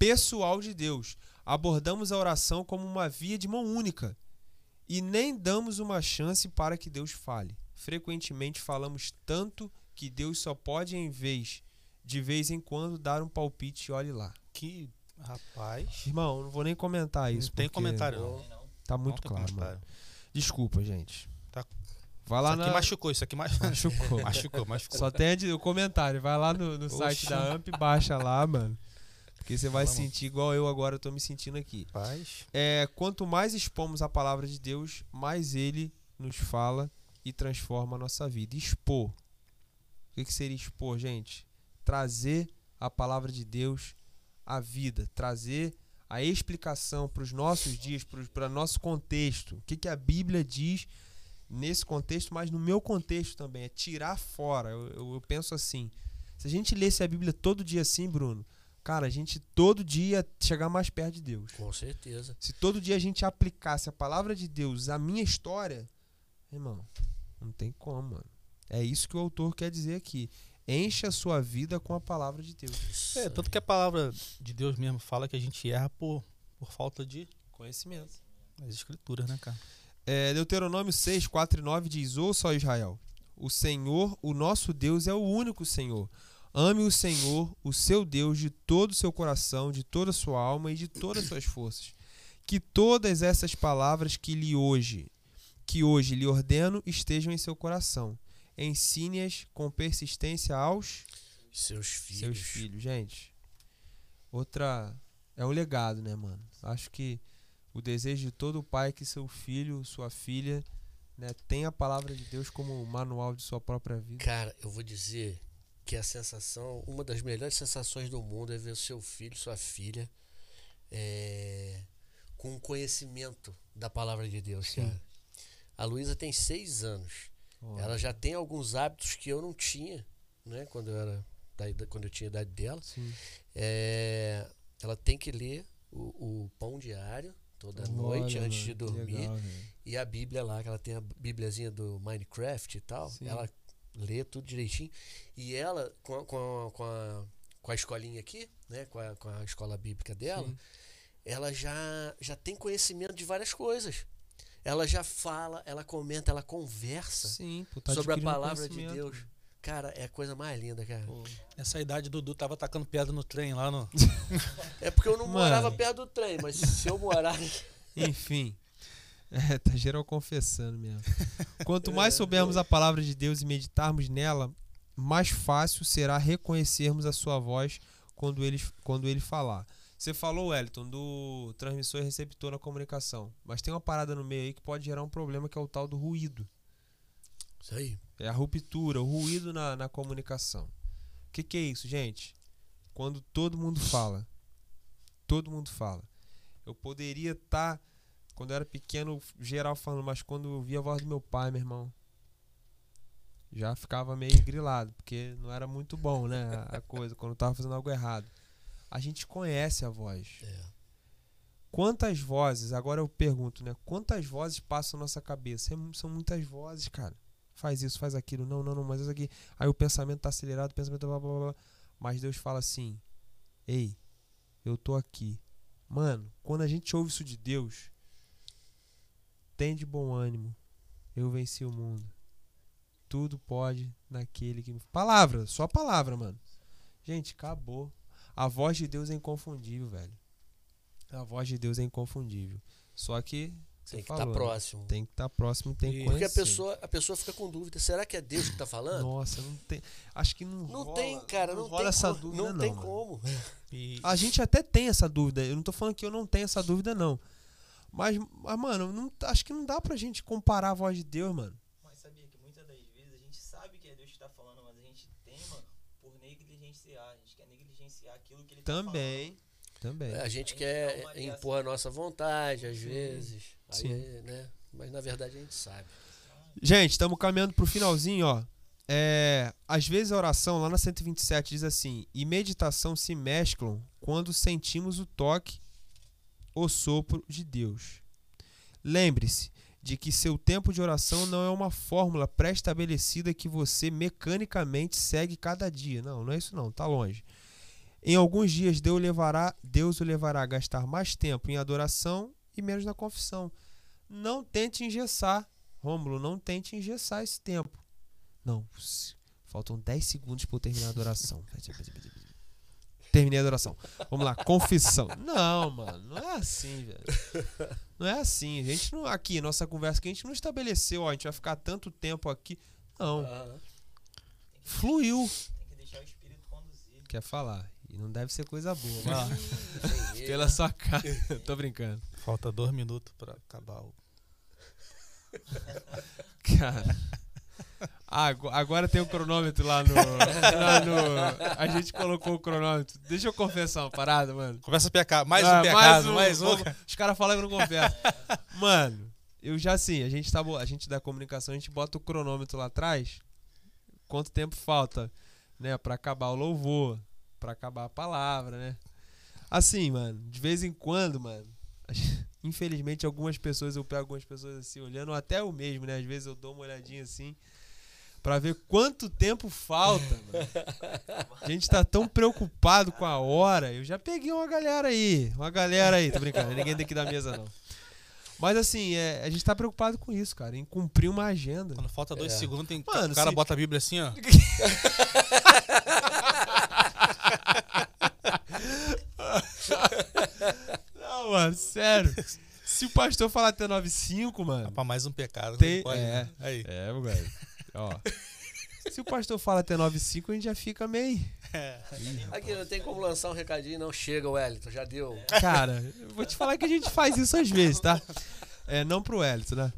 pessoal de Deus. Abordamos a oração como uma via de mão única e nem damos uma chance para que Deus fale. Frequentemente falamos tanto que Deus só pode, em vez de vez em quando, dar um palpite e olhe lá. Que Rapaz. Irmão, não vou nem comentar isso. Não tem comentário, Não. Tá muito Não claro, mano. Desculpa, gente. Tá. Vai lá Isso aqui na... machucou, isso aqui machucou. [laughs] Machucou. machucou, machucou. Só tem o comentário. Vai lá no, no site da AMP, baixa lá, mano. Porque você vai Vamos. sentir igual eu agora tô me sentindo aqui. Rapaz. É, quanto mais expomos a palavra de Deus, mais ele nos fala e transforma a nossa vida. Expor. O que, que seria expor, gente? Trazer a palavra de Deus à vida, trazer a explicação para os nossos dias, para nosso contexto. O que, que a Bíblia diz nesse contexto, mas no meu contexto também. É tirar fora. Eu, eu- eu penso assim: se a gente lesse a Bíblia todo dia assim, Bruno, cara, a gente todo dia ia chegar mais perto de Deus. Com certeza. Se todo dia a gente aplicasse a palavra de Deus à minha história, irmão, não tem como, mano. É isso que o autor quer dizer aqui. Encha a sua vida com a palavra de Deus. É, tanto que a palavra de Deus mesmo fala que a gente erra por, por falta de Conhecimento. as escrituras, né, cara? É, Deuteronômio 6, 4 e 9 diz: Ouça, Israel, o Senhor, o nosso Deus, é o único Senhor. Ame o Senhor, o seu Deus, de todo o seu coração, de toda a sua alma e de todas as suas forças. Que todas essas palavras que lhe hoje, que hoje lhe ordeno, estejam em seu coração. Ensine-as com persistência aos Seus filhos. seus filhos, gente. Outra é um legado, né, mano? Acho que o desejo de todo pai é que seu filho, sua filha, né, tenha a palavra de Deus como manual de sua própria vida. Cara, eu vou dizer que a sensação, uma das melhores sensações do mundo é ver o seu filho, sua filha, é, com conhecimento da palavra de Deus, cara. A Luísa tem seis anos. Ela já tem alguns hábitos que eu não tinha, né? Quando eu era da quando eu tinha a idade dela. É, ela tem que ler o, o pão diário toda noite antes de dormir. legal. E a Bíblia lá, que ela tem a Bíbliazinha do Minecraft e tal, Sim. ela lê tudo direitinho. E ela, com a, com a, com a, com a escolinha aqui, né, com a, com a escola bíblica dela, Sim. ela já, já tem conhecimento de várias coisas. Ela já fala, ela comenta, ela conversa Sim, pô, tá sobre a palavra de. Deus. Cara, é a coisa mais linda, cara. Pô, Nessa idade, Dudu tava tacando pedra no trem lá no. [laughs] É porque eu não Mano. morava perto do trem, mas se eu morar. [laughs] Enfim. É, tá geral confessando mesmo. [laughs] Quanto mais soubermos a palavra de Deus e meditarmos nela, mais fácil será reconhecermos a sua voz quando ele, quando ele falar. Você falou, Wellington, do transmissor e receptor na comunicação. Mas tem uma parada no meio aí que pode gerar um problema que é o tal do ruído. Isso aí. É a ruptura, o ruído na, na comunicação. O que, que é isso, gente? Quando todo mundo fala. Todo mundo fala. Eu poderia estar, quando eu era pequeno, geral falando, mas quando eu via a voz do meu pai, meu irmão, já ficava meio grilado, porque não era muito bom, né? A a coisa, quando eu tava fazendo algo errado. A gente conhece a voz. É. Quantas vozes, agora eu pergunto, né? Quantas vozes passam na nossa cabeça? É São muitas vozes, cara. Faz isso, faz aquilo. Não, não, não, mas isso aqui. Aí o pensamento tá acelerado, o pensamento blá blá blá. blá. Mas Deus fala assim: Ei, eu tô aqui. Mano, quando a gente ouve isso de Deus, tem de bom ânimo. Eu venci o mundo. Tudo pode naquele que me. Palavra, só palavra, mano. Gente, acabou. A voz de Deus é inconfundível, velho. A voz de Deus é inconfundível. Só que Tem que estar né? próximo. Tem que estar próximo, tem que E- Porque a pessoa, a pessoa fica com dúvida. Será que é Deus que tá falando? Nossa, não tem. Acho que não. Não rola- tem, cara, não, rola tem essa co- dúvida, não, não. tem mano. como. [laughs] E A gente até tem essa dúvida. Eu não tô falando que eu não tenho essa dúvida, não. Mas, mas mano, não- acho que não dá pra gente comparar a voz de Deus, mano. Mas sabia que muitas das vezes a gente sabe que é Deus que tá falando, mas a gente teima por negligenciar. A gente quer negligenciar aquilo que ele Também. Também. É, a gente Aí quer dá uma ligação. impor a nossa vontade, às Sim. vezes. Aí, Sim. é, né? Mas na verdade a gente sabe. Gente, estamos caminhando pro finalzinho, ó. É, às vezes a oração lá na 127 diz assim: e meditação se mesclam quando sentimos o toque, o sopro de Deus. Lembre-se de que seu tempo de oração não é uma fórmula pré-estabelecida que você mecanicamente segue cada dia. Não, não é isso não, tá longe. Em alguns dias Deus, levará, Deus o levará a gastar mais tempo em adoração e menos na confissão. Não tente engessar Rômulo, não tente engessar esse tempo. Não, faltam 10 segundos para eu terminar a adoração. [laughs] Terminei a adoração. Vamos lá, confissão. Não, mano, não é assim, velho. Não é assim. A gente não. Aqui, nossa conversa que a gente não estabeleceu, ó, a gente vai ficar tanto tempo aqui. Não. Fluiu. Tem que deixar o espírito conduzir. Quer falar. E não deve ser coisa boa. Tem [laughs] Pela sua cara. [laughs] Tô brincando. Falta dois minutos pra acabar o. [laughs] Cara. ago- Agora tem o cronômetro lá no, lá no- A gente colocou o cronômetro. Deixa eu confessar uma parada, mano. Começa a pecar. Mais Ah, um pecado, mais um. Vamos- Os caras falam que eu não confesso. Mano, eu já assim, a gente tá, a gente da comunicação, a gente bota o cronômetro lá atrás. Quanto tempo falta, né, Pra acabar o louvor, pra acabar a palavra, né? Assim, mano, de vez em quando, mano, [laughs] infelizmente algumas pessoas eu pego algumas pessoas assim olhando, até eu mesmo, né? Às vezes eu dou uma olhadinha assim pra ver quanto tempo falta, mano. A gente tá tão preocupado com a hora. Eu já peguei uma galera aí. Uma galera aí, tô brincando. Ninguém daqui da mesa, não. Mas assim, é, a gente tá preocupado com isso, cara. Em cumprir uma agenda. Quando falta dois É. segundos, tem Mano, o cara se- bota a Bíblia assim, ó. [laughs] [laughs] Não, mano, sério. Se o pastor falar até 9,5, mano. Pra mais um pecado. Tem- não pode, é. né? Aí. É, velho. Ó. [laughs] Se o pastor fala até 9,5, a gente já fica meio. Aqui, não tem como lançar um recadinho, não. Chega, Wellington, já deu. Cara, eu vou te falar que a gente faz isso às vezes, tá? É, não pro Elito, né?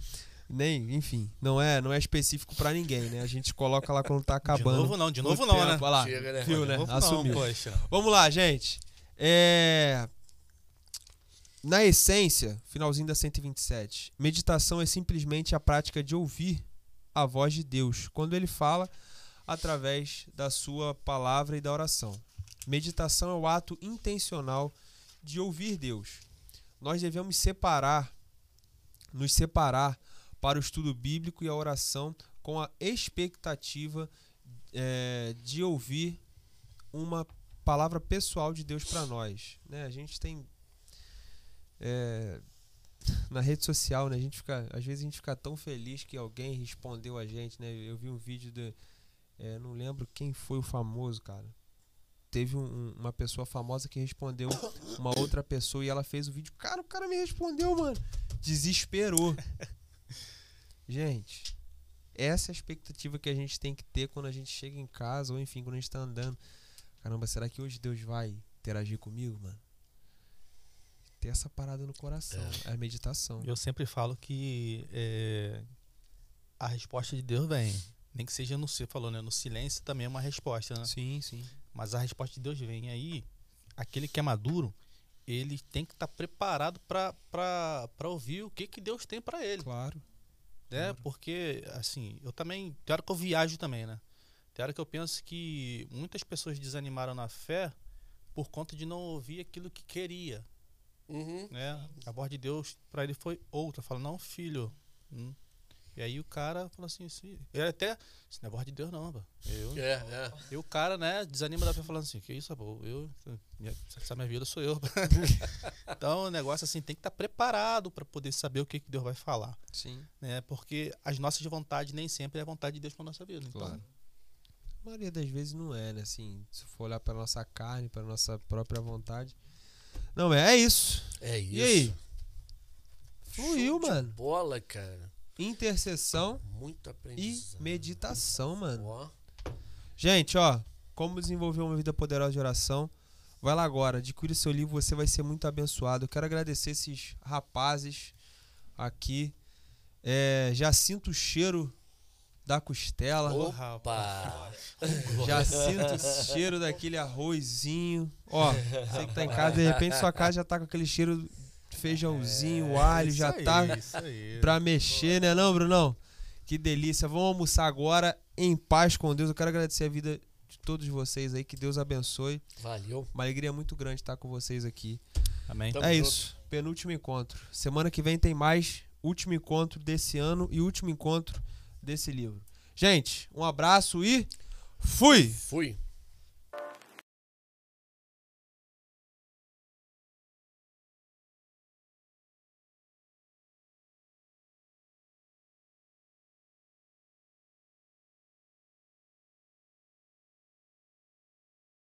Nem, enfim, não é, não é específico pra ninguém, né? A gente coloca lá quando tá De acabando. novo não, de novo não, né? tempo. Olha lá, Chega, né? viu, De né? novo Assumiu. Não, poxa. Vamos lá, gente. É... Na essência, finalzinho da 127, meditação é simplesmente a prática de ouvir a voz de Deus quando ele fala através da sua palavra e da oração. Meditação é o ato intencional de ouvir Deus. Nós devemos separar, nos separar para o estudo bíblico e a oração com a expectativa eh, de ouvir uma palavra pessoal de Deus para nós. Né? A gente tem é, na rede social, né? A gente fica, às vezes a gente fica tão feliz que alguém respondeu a gente, né? Eu vi um vídeo de, é, não lembro quem foi o famoso, cara. Teve um- um- uma pessoa famosa que respondeu uma outra pessoa e ela fez o vídeo. Cara, o cara me respondeu, mano. Desesperou. [laughs] Gente, essa é a expectativa que a gente tem que ter quando a gente chega em casa ou enfim, quando a gente tá andando. Caramba, será que hoje Deus vai interagir comigo, mano? Ter essa parada no coração, é a meditação. Eu sempre falo que é, a resposta de Deus vem. Nem que seja no você falou, né? No silêncio também é uma resposta, né? Sim, sim. Mas a resposta de Deus vem aí. Aquele que é maduro, ele tem que estar preparado para ouvir o que, que Deus tem para ele. Claro. né? Claro. Porque, assim, eu também. Hora que eu viajo também, né? Hora que eu penso que muitas pessoas desanimaram na fé por conta de não ouvir aquilo que queria, Uhum. né? A voz de Deus para ele foi outra. Fala, não, filho. hum." E aí o cara falou assim, assim ele até, isso não é voz de Deus não, pô. Eu, É, é. e o cara, né, desanima da fé falando assim, que isso, pô, eu, minha- essa minha vida sou eu. [laughs] então o negócio assim, tem que estar preparado para poder saber o que, que Deus vai falar Sim. né? Porque as nossas vontades nem sempre é a vontade de Deus para nossa vida. Então, Claro. A maioria das vezes não é, né? Assim, se for olhar para nossa carne, para nossa própria vontade. Não, é, é isso. É isso. E aí? Fluiu, Show mano. Bola, cara. Intercessão Muito e meditação, mano. Ó. Gente, ó, como desenvolver uma vida poderosa de oração? Vai lá agora, adquire seu livro, você vai ser muito abençoado. Eu quero agradecer esses rapazes aqui. É, já sinto o cheiro da costela. Opa! [laughs] Já sinto o cheiro daquele arrozinho. Ó, você que tá em casa, de repente sua casa já tá com aquele cheiro de feijãozinho, alho, É, isso já aí, tá Isso aí. pra mexer, né não, Brunão? Que delícia. Vamos almoçar agora em paz com Deus. Eu quero agradecer a vida de todos vocês aí. Que Deus abençoe. Valeu. Uma alegria muito grande estar com vocês aqui. Amém. Tamo é junto. isso. Penúltimo encontro. Semana que vem tem mais. Último encontro desse ano e último encontro desse livro. Gente, um abraço e fui! Fui.